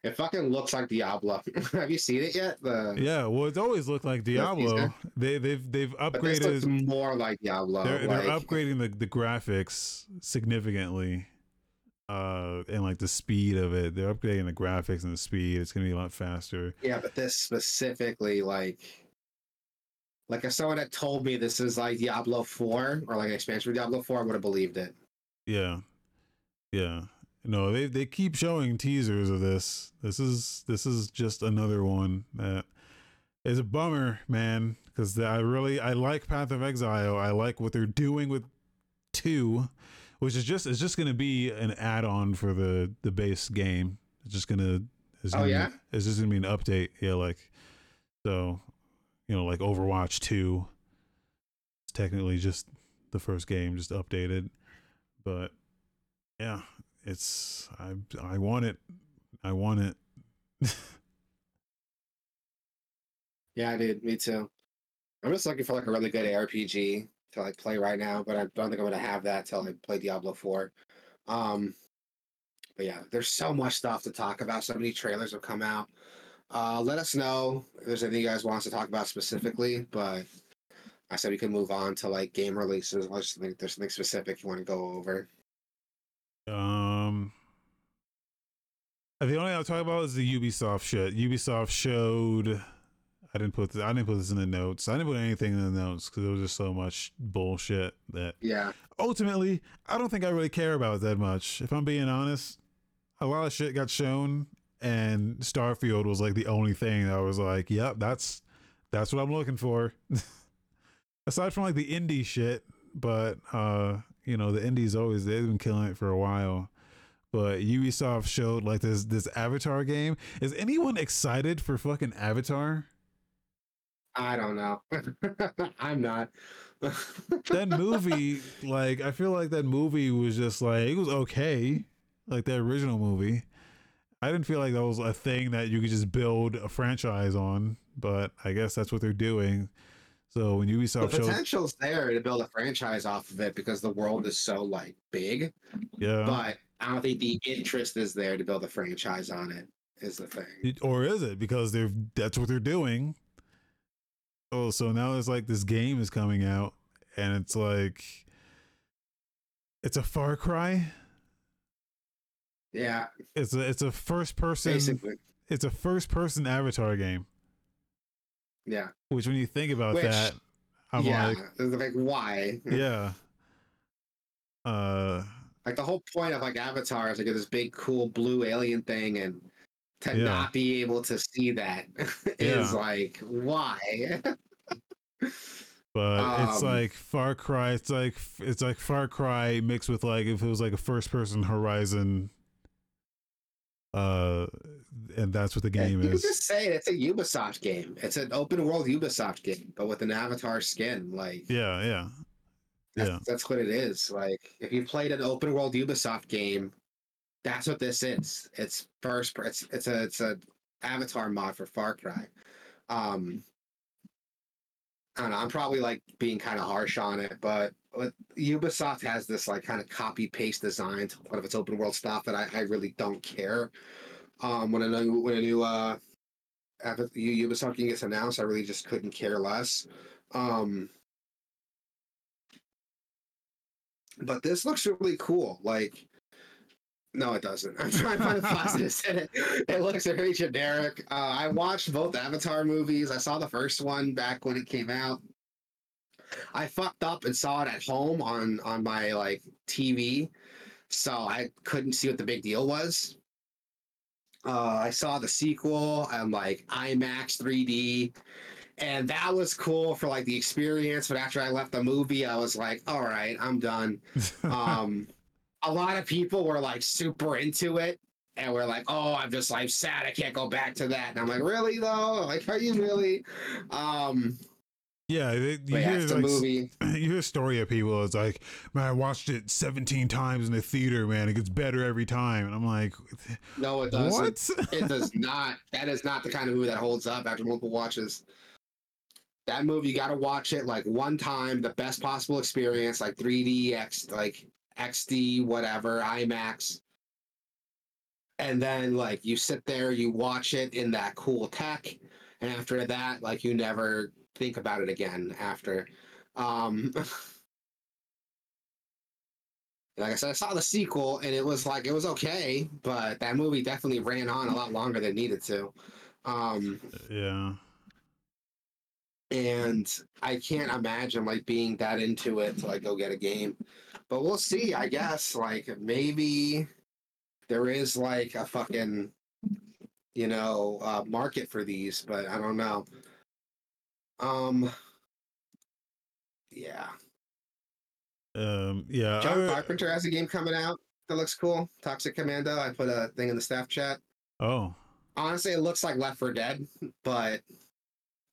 It fucking looks like Diablo. Have you seen it yet? The Yeah, well, it's always looked like Diablo. They they've they've but this looks upgraded. more like Diablo. They're, like, they're upgrading the, the graphics significantly, uh, and like the speed of it. They're upgrading the graphics and the speed. It's gonna be a lot faster. Yeah, but this specifically, like, like if someone had told me this is like Diablo Four or like an expansion for Diablo Four, I would have believed it. Yeah, yeah. No, they they keep showing teasers of this. This is this is just another one that is a bummer, man. Because I really I like Path of Exile. I like what they're doing with two, which is just it's just gonna be an add on for the the base game. It's just gonna. It's Oh, gonna be- yeah? it's just gonna be an update. Yeah, like so, you know, like Overwatch two. It's technically just the first game, just updated, but yeah, it's I I want it. I want it. Yeah, dude, me too. I'm just looking for like a really good ARPG to like play right now, but I don't think I'm gonna have that till I play Diablo Four. Um, but yeah, there's so much stuff to talk about. So many trailers have come out. Uh, let us know if there's anything you guys want us to talk about specifically. But I said we could move on to like game releases. Think there's something specific you want to go over. Um, the only thing I'll talk about is the Ubisoft shit. Ubisoft showed. I didn't put this, I didn't put this in the notes. I didn't put anything in the notes because there was just so much bullshit that Yeah, ultimately I don't think I really care about it that much. If I'm being honest, a lot of shit got shown, and Starfield was like the only thing that I was like, "Yep, that's that's what I'm looking for." Aside from like the indie shit, but uh, you know, the indies always they've been killing it for a while. But Ubisoft showed like this this Avatar game. Is anyone excited for fucking Avatar? I don't know. I'm not. that movie, like, I feel like that movie was just like it was okay, like the original movie. I didn't feel like that was a thing that you could just build a franchise on, but I guess that's what they're doing. So when Ubisoft shows, the potential's there to build a franchise off of it because the world is so like big. yeah, but I don't think the interest is there to build a franchise on it. Is the thing. or is it because they're that's what they're doing? Oh, so now it's like this game is coming out, and it's like it's a Far Cry. Yeah, It's a it's a first person. basically. It's a first person Avatar game. Yeah, Which, when you think about Which- that, I'm yeah. like, It's like why? yeah. Uh, Like the whole point of like Avatar is like this big cool blue alien thing, and to Yeah. not be able to see that is Yeah. like why? but it's Um, like Far Cry. It's like it's like Far Cry mixed with like if it was like a first person Horizon. Uh, and that's what the game you is. just say it's a Ubisoft game. It's an open world Ubisoft game, but with an Avatar skin. Like Yeah, yeah, That's, Yeah. that's what it is. Like if you played an open world Ubisoft game, that's what this is. It's first. It's it's a it's a Avatar mod for Far Cry. Um, I don't know. I'm probably like being kind of harsh on it, but but Ubisoft has this like kind of copy paste design to lot of its open world stuff that I, I really don't care. Um, when a new when a new uh Ubisoft game gets announced, I really just couldn't care less. Um, but this looks really cool. Like, no, it doesn't. I'm trying to find a positive in it. It looks very generic. Uh, I watched both Avatar movies. I saw the first one back when it came out. I fucked up and saw it at home on on my like TV, so I couldn't see what the big deal was. Uh, I saw the sequel on like IMAX 3D, and that was cool for like the experience. But after I left the movie, I was like, "All right, I'm done." um, a lot of people were like super into it, and we're like, "Oh, I'm just like sad. I can't go back to that." And I'm like, "Really though? Like, are you really?" Um, yeah. They, you hear like, movie. you hear a story of people. It's like, man, I watched it 17 times in the theater. Man, it gets better every time. And I'm like, No, it doesn't. what? it does not. That is not the kind of movie that holds up after multiple watches. That movie, you got to watch it like one time, the best possible experience, like 3D, X, like XD, whatever, IMAX. and then like you sit there, you watch it in that cool tech, and after that, like you never think about it again after. Um, like I said, I saw the sequel and it was like it was okay, but that movie definitely ran on a lot longer than it needed to. Um, yeah. and I can't imagine like being that into it to like go get a game. But we'll see, I guess. Like maybe there is like a fucking you know uh, market for these, but I don't know. Um, yeah. Um. Yeah. John Carpenter has a game coming out that looks cool. Toxic Commando. I put a thing in the staff chat. oh. Honestly, it looks like Left 4 Dead, but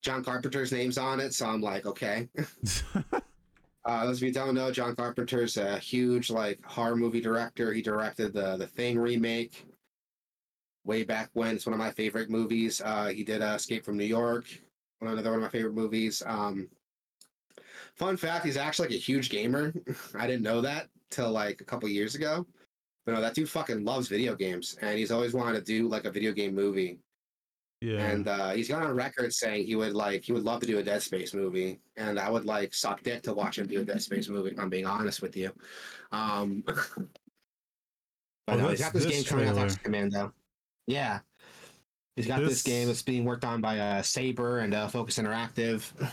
John Carpenter's name's on it, so I'm like, okay. Uh, those of you don't know, John Carpenter's a huge like horror movie director. He directed the the Thing remake way back when. It's one of my favorite movies. Uh, he did uh, Escape from New York, another one of my favorite movies. Um, fun fact: he's actually like a huge gamer. I didn't know that till like a couple years ago. But no, that dude fucking loves video games, and he's always wanted to do like a video game movie. Yeah. And uh, he's gone on record saying he would like he would love to do a Dead Space movie, and I would like suck dick to watch him do a Dead Space movie. If I'm being honest with you. Um, but Oh, no, he's this- got this, this game coming out, trailer. Toxic Commando. Yeah, he's got this, This- game that's being worked on by uh, Saber and uh, Focus Interactive.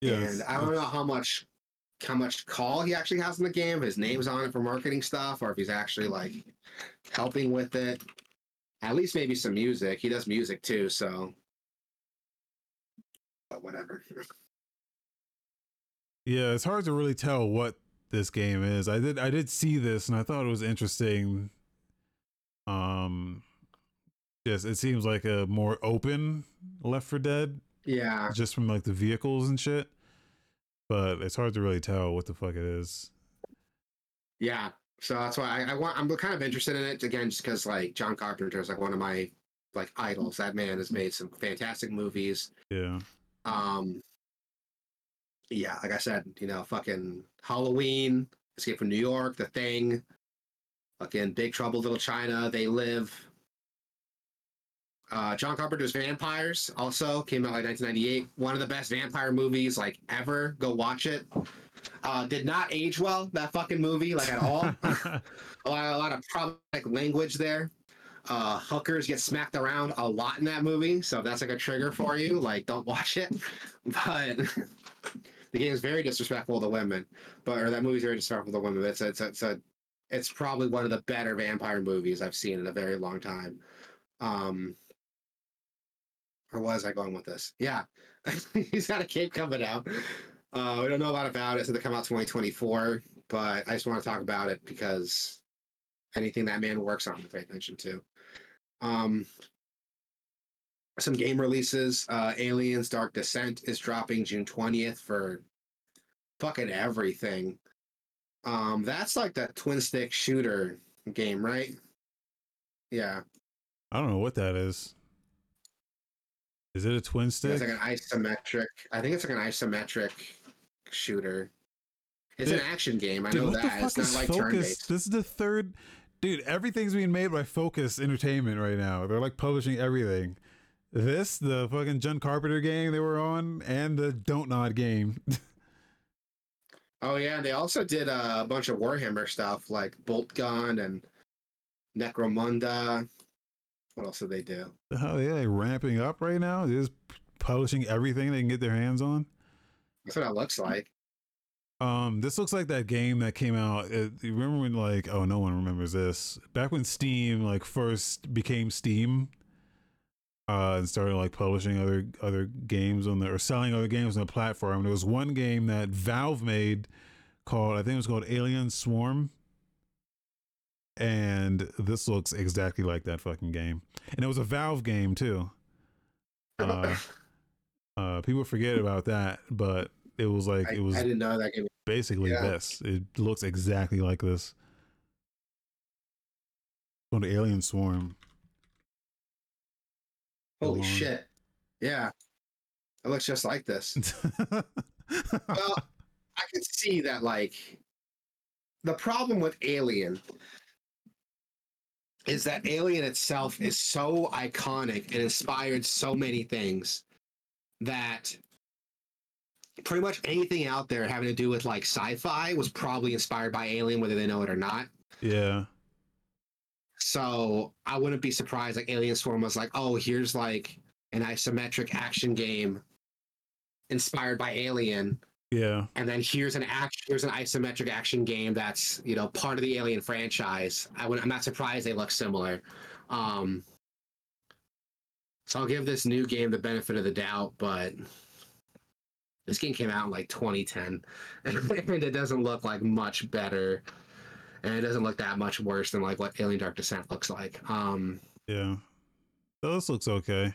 yeah. and I don't know how much how much call he actually has in the game. If his name's on it for marketing stuff, or if he's actually like helping with it. At least maybe some music. He does music too, so. But whatever. Yeah, it's hard to really tell what this game is. I did I did see this and I thought it was interesting. Um yes, it seems like a more open Left 4 Dead Yeah. just from like the vehicles and shit. But it's hard to really tell what the fuck it is. Yeah. So that's why I, I want. I'm kind of interested in it again, just because like John Carpenter is like one of my like idols. That man has made some fantastic movies. Yeah. Um, yeah, like I said, you know, fucking Halloween, Escape from New York, The Thing, fucking Big Trouble Little China, They Live. Uh, John Carpenter's Vampires also came out like 1998. One of the best vampire movies like ever. Go watch it. Uh, did not age well that fucking movie like at all. a lot, a lot of problematic language there. Uh, hookers get smacked around a lot in that movie, so if that's like a trigger for you, like don't watch it. But the game is very disrespectful to women, but or that movie's very disrespectful to women. It's it's it's a, it's probably one of the better vampire movies I've seen in a very long time. Um, or was I going with this? Yeah, he's got a cape coming out. Uh, we don't know a lot about it, so they come out 2024. But I just want to talk about it because anything that man works on, I pay attention to. Um, some game releases. Uh, Aliens: Dark Descent is dropping June 20th for fucking everything. Um, that's like that twin stick shooter game, right? Yeah, I don't know what that is. Is it a twin stick? it's like an isometric. I think it's like an isometric shooter. It's an action game. I Dude, know that. It's not like Focus? turn-based. This is the third dude, everything's being made by Focus Entertainment right now. They're like publishing everything. This, the fucking John Carpenter game they were on, and the Don't Nod game. Oh yeah, they also did uh, a bunch of Warhammer stuff like Boltgun and Necromunda. What else did they do? How yeah, they like ramping up right now? They're just publishing everything they can get their hands on. That's what it looks like. Um, this looks like that game that came out. Uh, you remember when like oh no one remembers this back when Steam like first became Steam, uh, and started like publishing other other games on the or selling other games on the platform. There was one game that Valve made called I think it was called Alien Swarm, and this looks exactly like that fucking game. And it was a Valve game too. Uh, uh, people forget about that, but it was like I, it was I didn't know that game. basically Yeah. this. It looks exactly like this. On the Alien Swarm. Holy Alone. shit! Yeah, it looks just like this. Well, I can see that, like, the problem with Alien is that Alien itself is so iconic and inspired so many things that pretty much anything out there having to do with like sci-fi was probably inspired by Alien, whether they know it or not. Yeah. So I wouldn't be surprised like Alien Swarm was like, oh, here's like an isometric action game inspired by Alien, Yeah. and then here's an act here's an isometric action game that's you know part of the Alien franchise. I would I'm not surprised they look similar. Um, so I'll give this new game the benefit of the doubt, but this game came out in like 2010, and it doesn't look like much better, and it doesn't look that much worse than like what Alien Dark Descent looks like. Um, Yeah. So this looks okay.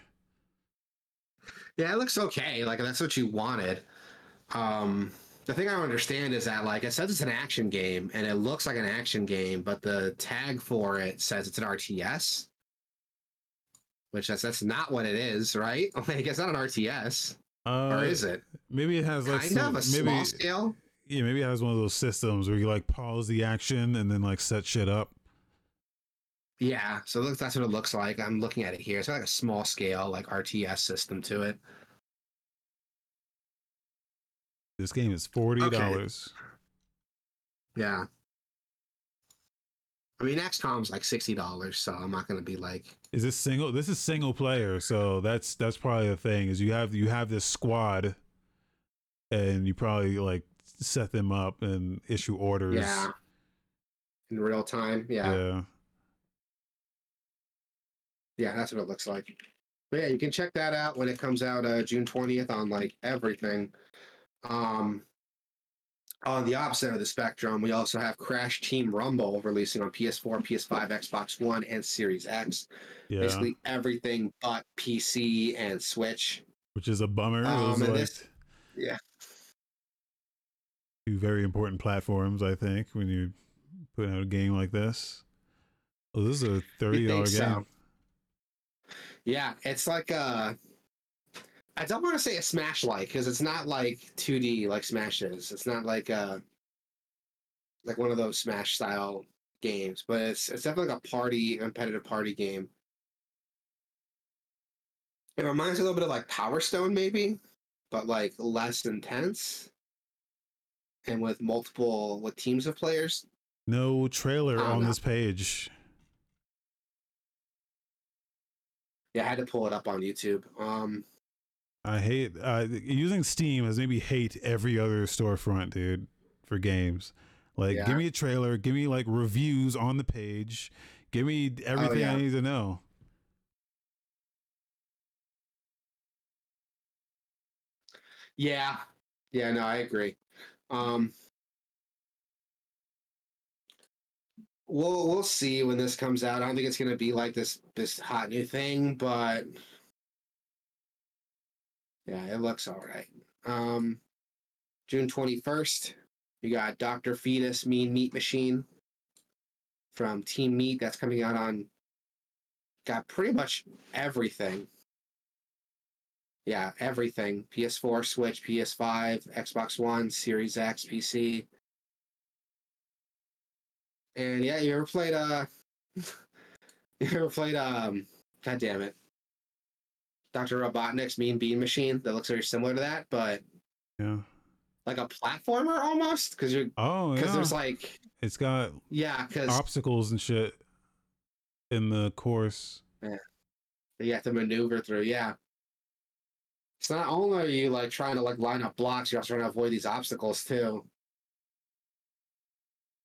Yeah, it looks okay. Like that's what you wanted. Um, the thing I don't understand is that like it says it's an action game and it looks like an action game, but the tag for it says it's an RTS, which that's that's not what it is, right? Like it's not an RTS, Uh, or is it? Maybe it has like Kind some, of a maybe small scale. yeah, maybe it has one of those systems where you like pause the action and then like set shit up. Yeah, so that's what it looks like. I'm looking at it here. It's got like a small scale, like RTS system to it. This game is forty dollars. Yeah. I mean, XCOM's like sixty dollars, so I'm not gonna be like, Is this single? This is single player, so that's that's probably the thing. Is you have you have this squad, and you probably like set them up and issue orders. yeah, in real time. Yeah. Yeah. Yeah, that's what it looks like. But yeah, you can check that out when it comes out uh, June 20th on like everything. Um, on the opposite of the spectrum, we also have Crash Team Rumble releasing on PS4, PS5, Xbox One, and Series X. Yeah. Basically everything but PC and Switch. Which is a bummer. Um, like this- yeah. two very important platforms, I think, when you put out a game like this. Oh, this is a thirty dollar game. so? Yeah, it's like uh I don't want to say a Smash like because it's not like 2D like Smash is. It's not like uh like one of those Smash style games, but it's it's definitely like a party competitive party game. It reminds me a little bit of like Power Stone maybe, but like less intense and with multiple with teams of players. No trailer on know. this page. Yeah, I had to pull it up on YouTube. Um I hate uh, using Steam has made me hate every other storefront, dude, for games. Like, Yeah. give me a trailer, give me like reviews on the page, give me everything Oh, yeah. I need to know. Yeah. Yeah, no, I agree. Um We'll we'll see when this comes out. I don't think it's gonna be like this this hot new thing, but yeah, it looks all right. Um June twenty first, you got Dr. Fetus Mean Meat Machine from Team Meat that's coming out on got pretty much everything. Yeah, everything. PS4, Switch, PS5, Xbox One, Series X, PC. And yeah, you ever played uh you ever played um god damn it. Dr. Robotnik's Mean Bean Machine that looks very similar to that, but Yeah. like a platformer almost because you're Oh because yeah. there's like it's got yeah because obstacles and shit in the course. Yeah, you have to maneuver through yeah so not only are you like trying to like line up blocks you're also trying to avoid these obstacles too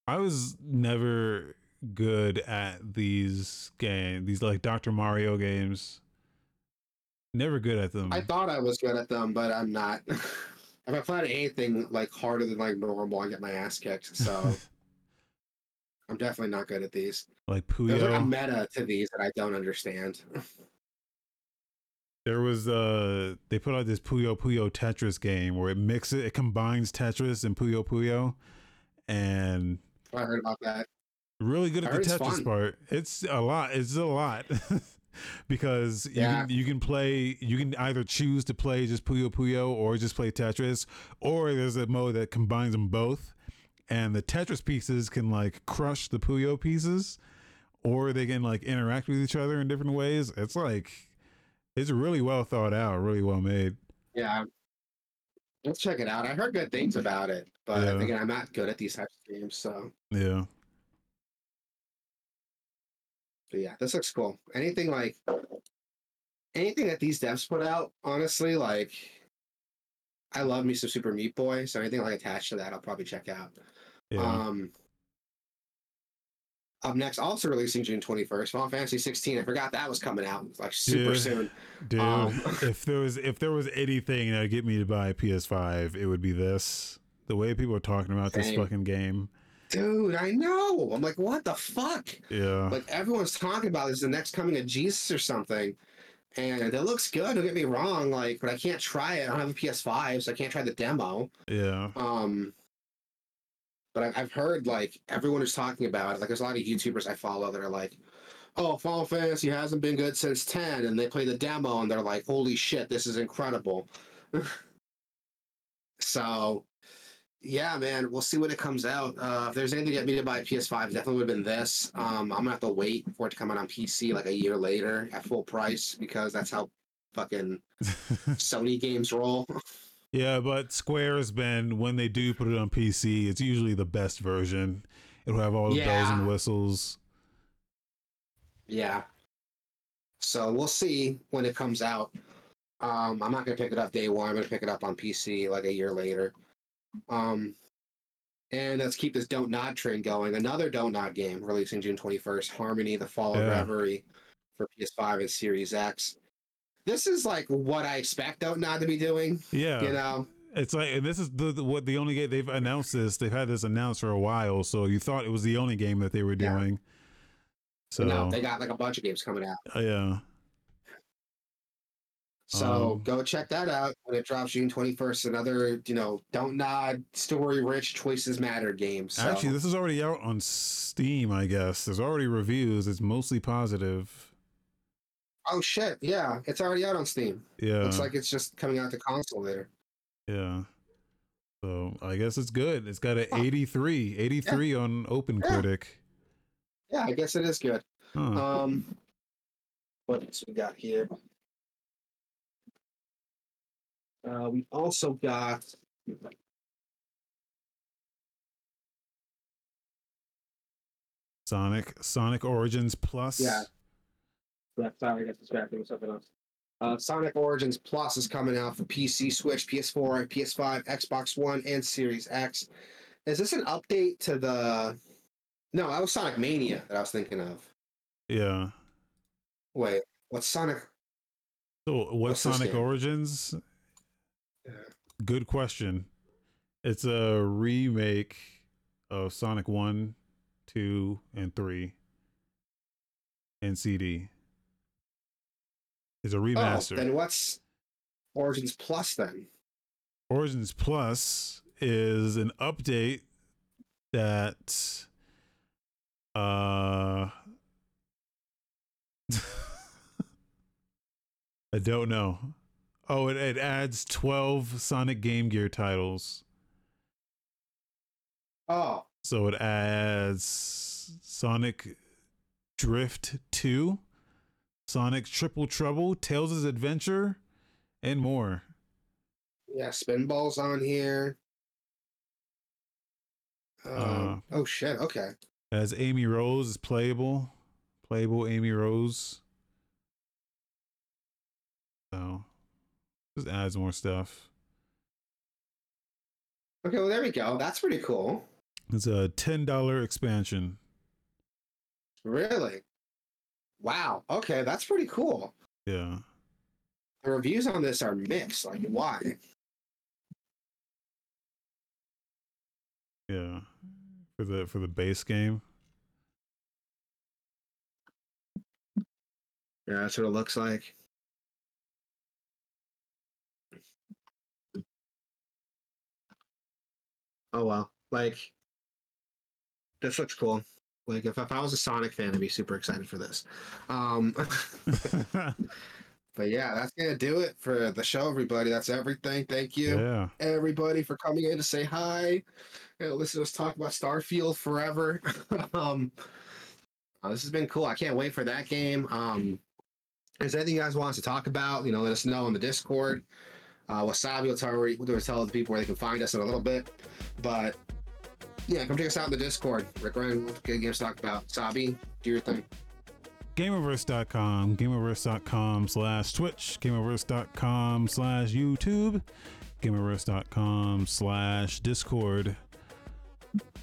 I was never good at these game, these like Dr. Mario games. Never good at them. i thought i was good at them but i'm not if i played anything like harder than like normal i get my ass kicked so i'm definitely not good at these like Puyo. there's like a meta to these that i don't understand There was uh they put out this Puyo Puyo Tetris game where it mixes it combines Tetris and Puyo Puyo and i heard about that really good at the Tetris fun. part. It's a lot. It's a lot. because you can you can play you can either choose to play just Puyo Puyo or just play Tetris or there's a mode that combines them both and the Tetris pieces can like crush the Puyo pieces, or they can like interact with each other in different ways. It's like it's really well thought out, really well made. Yeah. Let's check it out. I heard good things about it, but Yeah. again, I'm not good at these types of games. So, Yeah. But yeah, this looks cool. Anything like anything that these devs put out, honestly, like I love me some Super Meat Boy. So anything like attached to that, I'll probably check out. Yeah. Um, up next, also releasing June 21st, Final Fantasy 16. I forgot that was coming out like super Dude. soon. Dude, um, if there was if there was anything that would get me to buy a PS5, it would be this. The way people are talking about this fucking game. Dude, I know. I'm like, what the fuck? Yeah. Like everyone's talking about this, the next coming of Jesus or something. And it looks good, don't get me wrong, like, but I can't try it. I don't have a PS5, so I can't try the demo. yeah. Um but I- I've heard like everyone is talking about it. Like there's a lot of YouTubers I follow that are like, "Oh, Final Fantasy hasn't been good since 10," and they play the demo and they're like, "Holy shit, this is incredible." so, yeah, man, we'll see when it comes out. Uh, if there's anything to get me to buy a PS5, it definitely would have been this. Um, I'm gonna have to wait for it to come out on PC like a year later at full price because that's how fucking Sony games roll. yeah, but Square's been when they do put it on PC, it's usually the best version. It'll have all the bells and whistles. Yeah. So we'll see when it comes out. Um, I'm not gonna pick it up day one. I'm gonna pick it up on PC like a year later. Um, and let's keep this Don't Nod train going. Another Don't Nod game releasing June 21st, Harmony: The Fall of Yeah. Reverie for PS5 and Series X. This is like what I expect Don't Nod to be doing. Yeah. You know, It's like, and this is the, the- what the only game they've announced this. They've had this announced for a while, so you thought it was the only game that they were Yeah. doing. So no, they got like a bunch of games coming out. uh, yeah, So Um, go check that out when it drops June 21st. Another, you know, don't nod, story rich, choices matter game. So. actually, this is already out on Steam. I guess there's already reviews. It's mostly positive. oh shit, yeah, it's already out on Steam. Yeah, Looks like it's just coming out to console later. yeah. So I guess it's good. It's got an Huh. 83, 83 on OpenCritic. Yeah, I guess it is good. Huh. Um, what else we got here? Uh, we also got Sonic, Sonic Origins Plus. Yeah. Yeah, sorry, I got distracted with something else. Uh, Sonic Origins Plus is coming out for PC, Switch, PS4, PS5, Xbox One, and Series X. Is this an update to the? No, that was Sonic Mania that I was thinking of. yeah. Wait, what's Sonic? So What's Sonic? Origins? Good question. It's a remake of Sonic 1, 2, and 3 and CD. It's a Oh, remaster. then what's Origins Plus then? Origins Plus is an update that uh I don't know. Oh, it, it adds 12 Sonic Game Gear titles. Oh, So it adds Sonic Drift 2, Sonic Triple Trouble, Tails' Adventure, and more. yeah, Spinball's on here. Um, oh shit. Okay. As Amy Rose is playable, playable Amy Rose. So just adds more stuff. Okay. Well, there we go. That's pretty cool. It's a ten dollar expansion. Really. Wow. Okay, that's pretty cool. Yeah, The reviews on this are mixed. Like, why? yeah. For the for the base game. Yeah, that's what it looks like. Oh well, like this looks cool. Like if, if I was a Sonic fan, I'd be super excited for this. Um, But yeah, that's gonna do it for the show, everybody. That's everything. Thank you, Yeah. everybody, for coming in to say hi. And listen to us talk about Starfield forever. um, uh, this has been cool. I can't wait for that game. Um, is there anything you guys want us to talk about? You know, let us know in the Discord. Uh, Wasabi will tell, will tell the people where they can find us in a little bit. But yeah, come check us out in the Discord. Rick Ryan, good games talk about. Sabi, do your thing. Gameoverse.com, gameoverse.com slash Twitch, gameoverse.com slash YouTube, gameoverse.com slash Discord.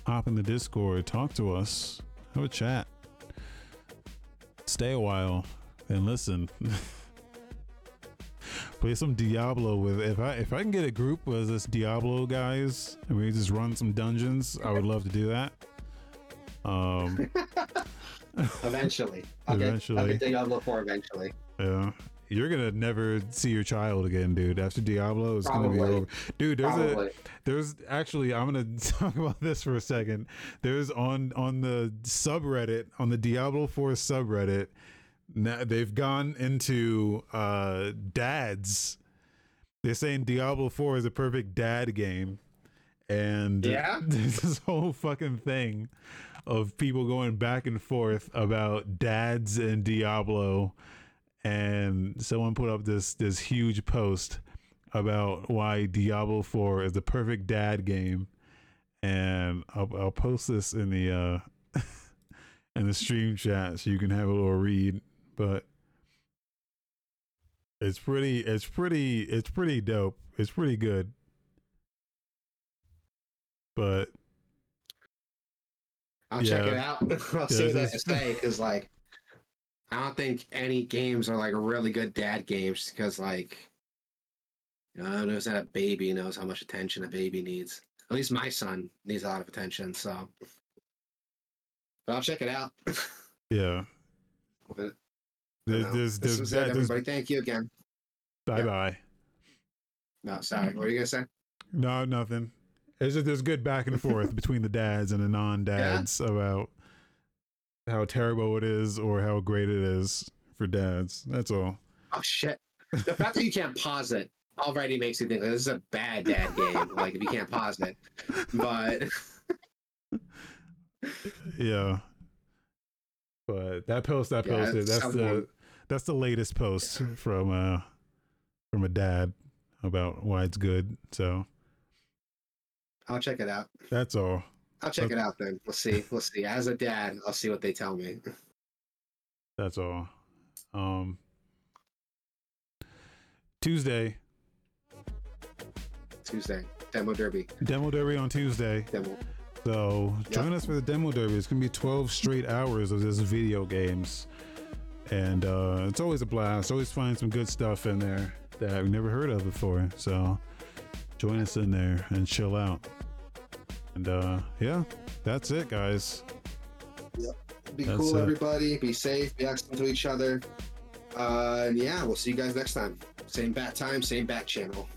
Hop in the Discord, talk to us, have a chat, stay a while, and listen. Play some Diablo with if I if I can get a group with this Diablo guys and we just run some dungeons, I would love to do that. Um Eventually. Okay. Eventually. Okay, Diablo 4 eventually. Yeah. You're gonna never see your child again, dude. After Diablo, it's gonna be over. Dude, there's Probably. a there's actually I'm gonna talk about this for a second. There's on on the subreddit, on the Diablo 4 subreddit, now they've gone into uh dads. They're saying Diablo 4 is a perfect dad game. And Yeah? there's this whole fucking thing of people going back and forth about dads and Diablo and someone put up this this huge post about why Diablo 4 is the perfect dad game and I'll, I'll post this in the uh in the stream chat so you can have a little read but it's pretty it's pretty it's pretty dope it's pretty good but I'll check it out. I'll see what this that is- to say because, like, I don't think any games are like really good dad games because, like, you know, knows that a baby knows how much attention a baby needs. At least my son needs a lot of attention. So, but I'll check it out. yeah But, there's you know, there's this there's, was it, everybody. Thank you again. bye bye No, sorry. What were you gonna say? No, nothing. It's just there's good back and forth between the dads and the non-dads about how terrible it is or how great it is for dads. That's all. Oh shit! The fact that you can't pause it already makes you think this is a bad dad game. like if you can't pause it, but Yeah. But that post I Yeah, posted, it that's sounds the that's the latest post from uh from a dad about why it's good. So I'll check it out. that's all. I'll check it out then. We'll see. We'll see. As a dad, I'll see what they tell me. That's all. Um Tuesday, Tuesday, demo derby. demo derby on Tuesday. Demo. So Yep. join us for the demo derby. It's gonna be 12 straight hours of this video games, and uh, it's always a blast. Always find some good stuff in there that I've never heard of before. So join us in there and chill out. And uh, yeah, that's it, guys. Be That's cool, it. everybody. Be safe. Be excellent to each other. Uh, and yeah, we'll see you guys next time. Same bat time, same bat channel.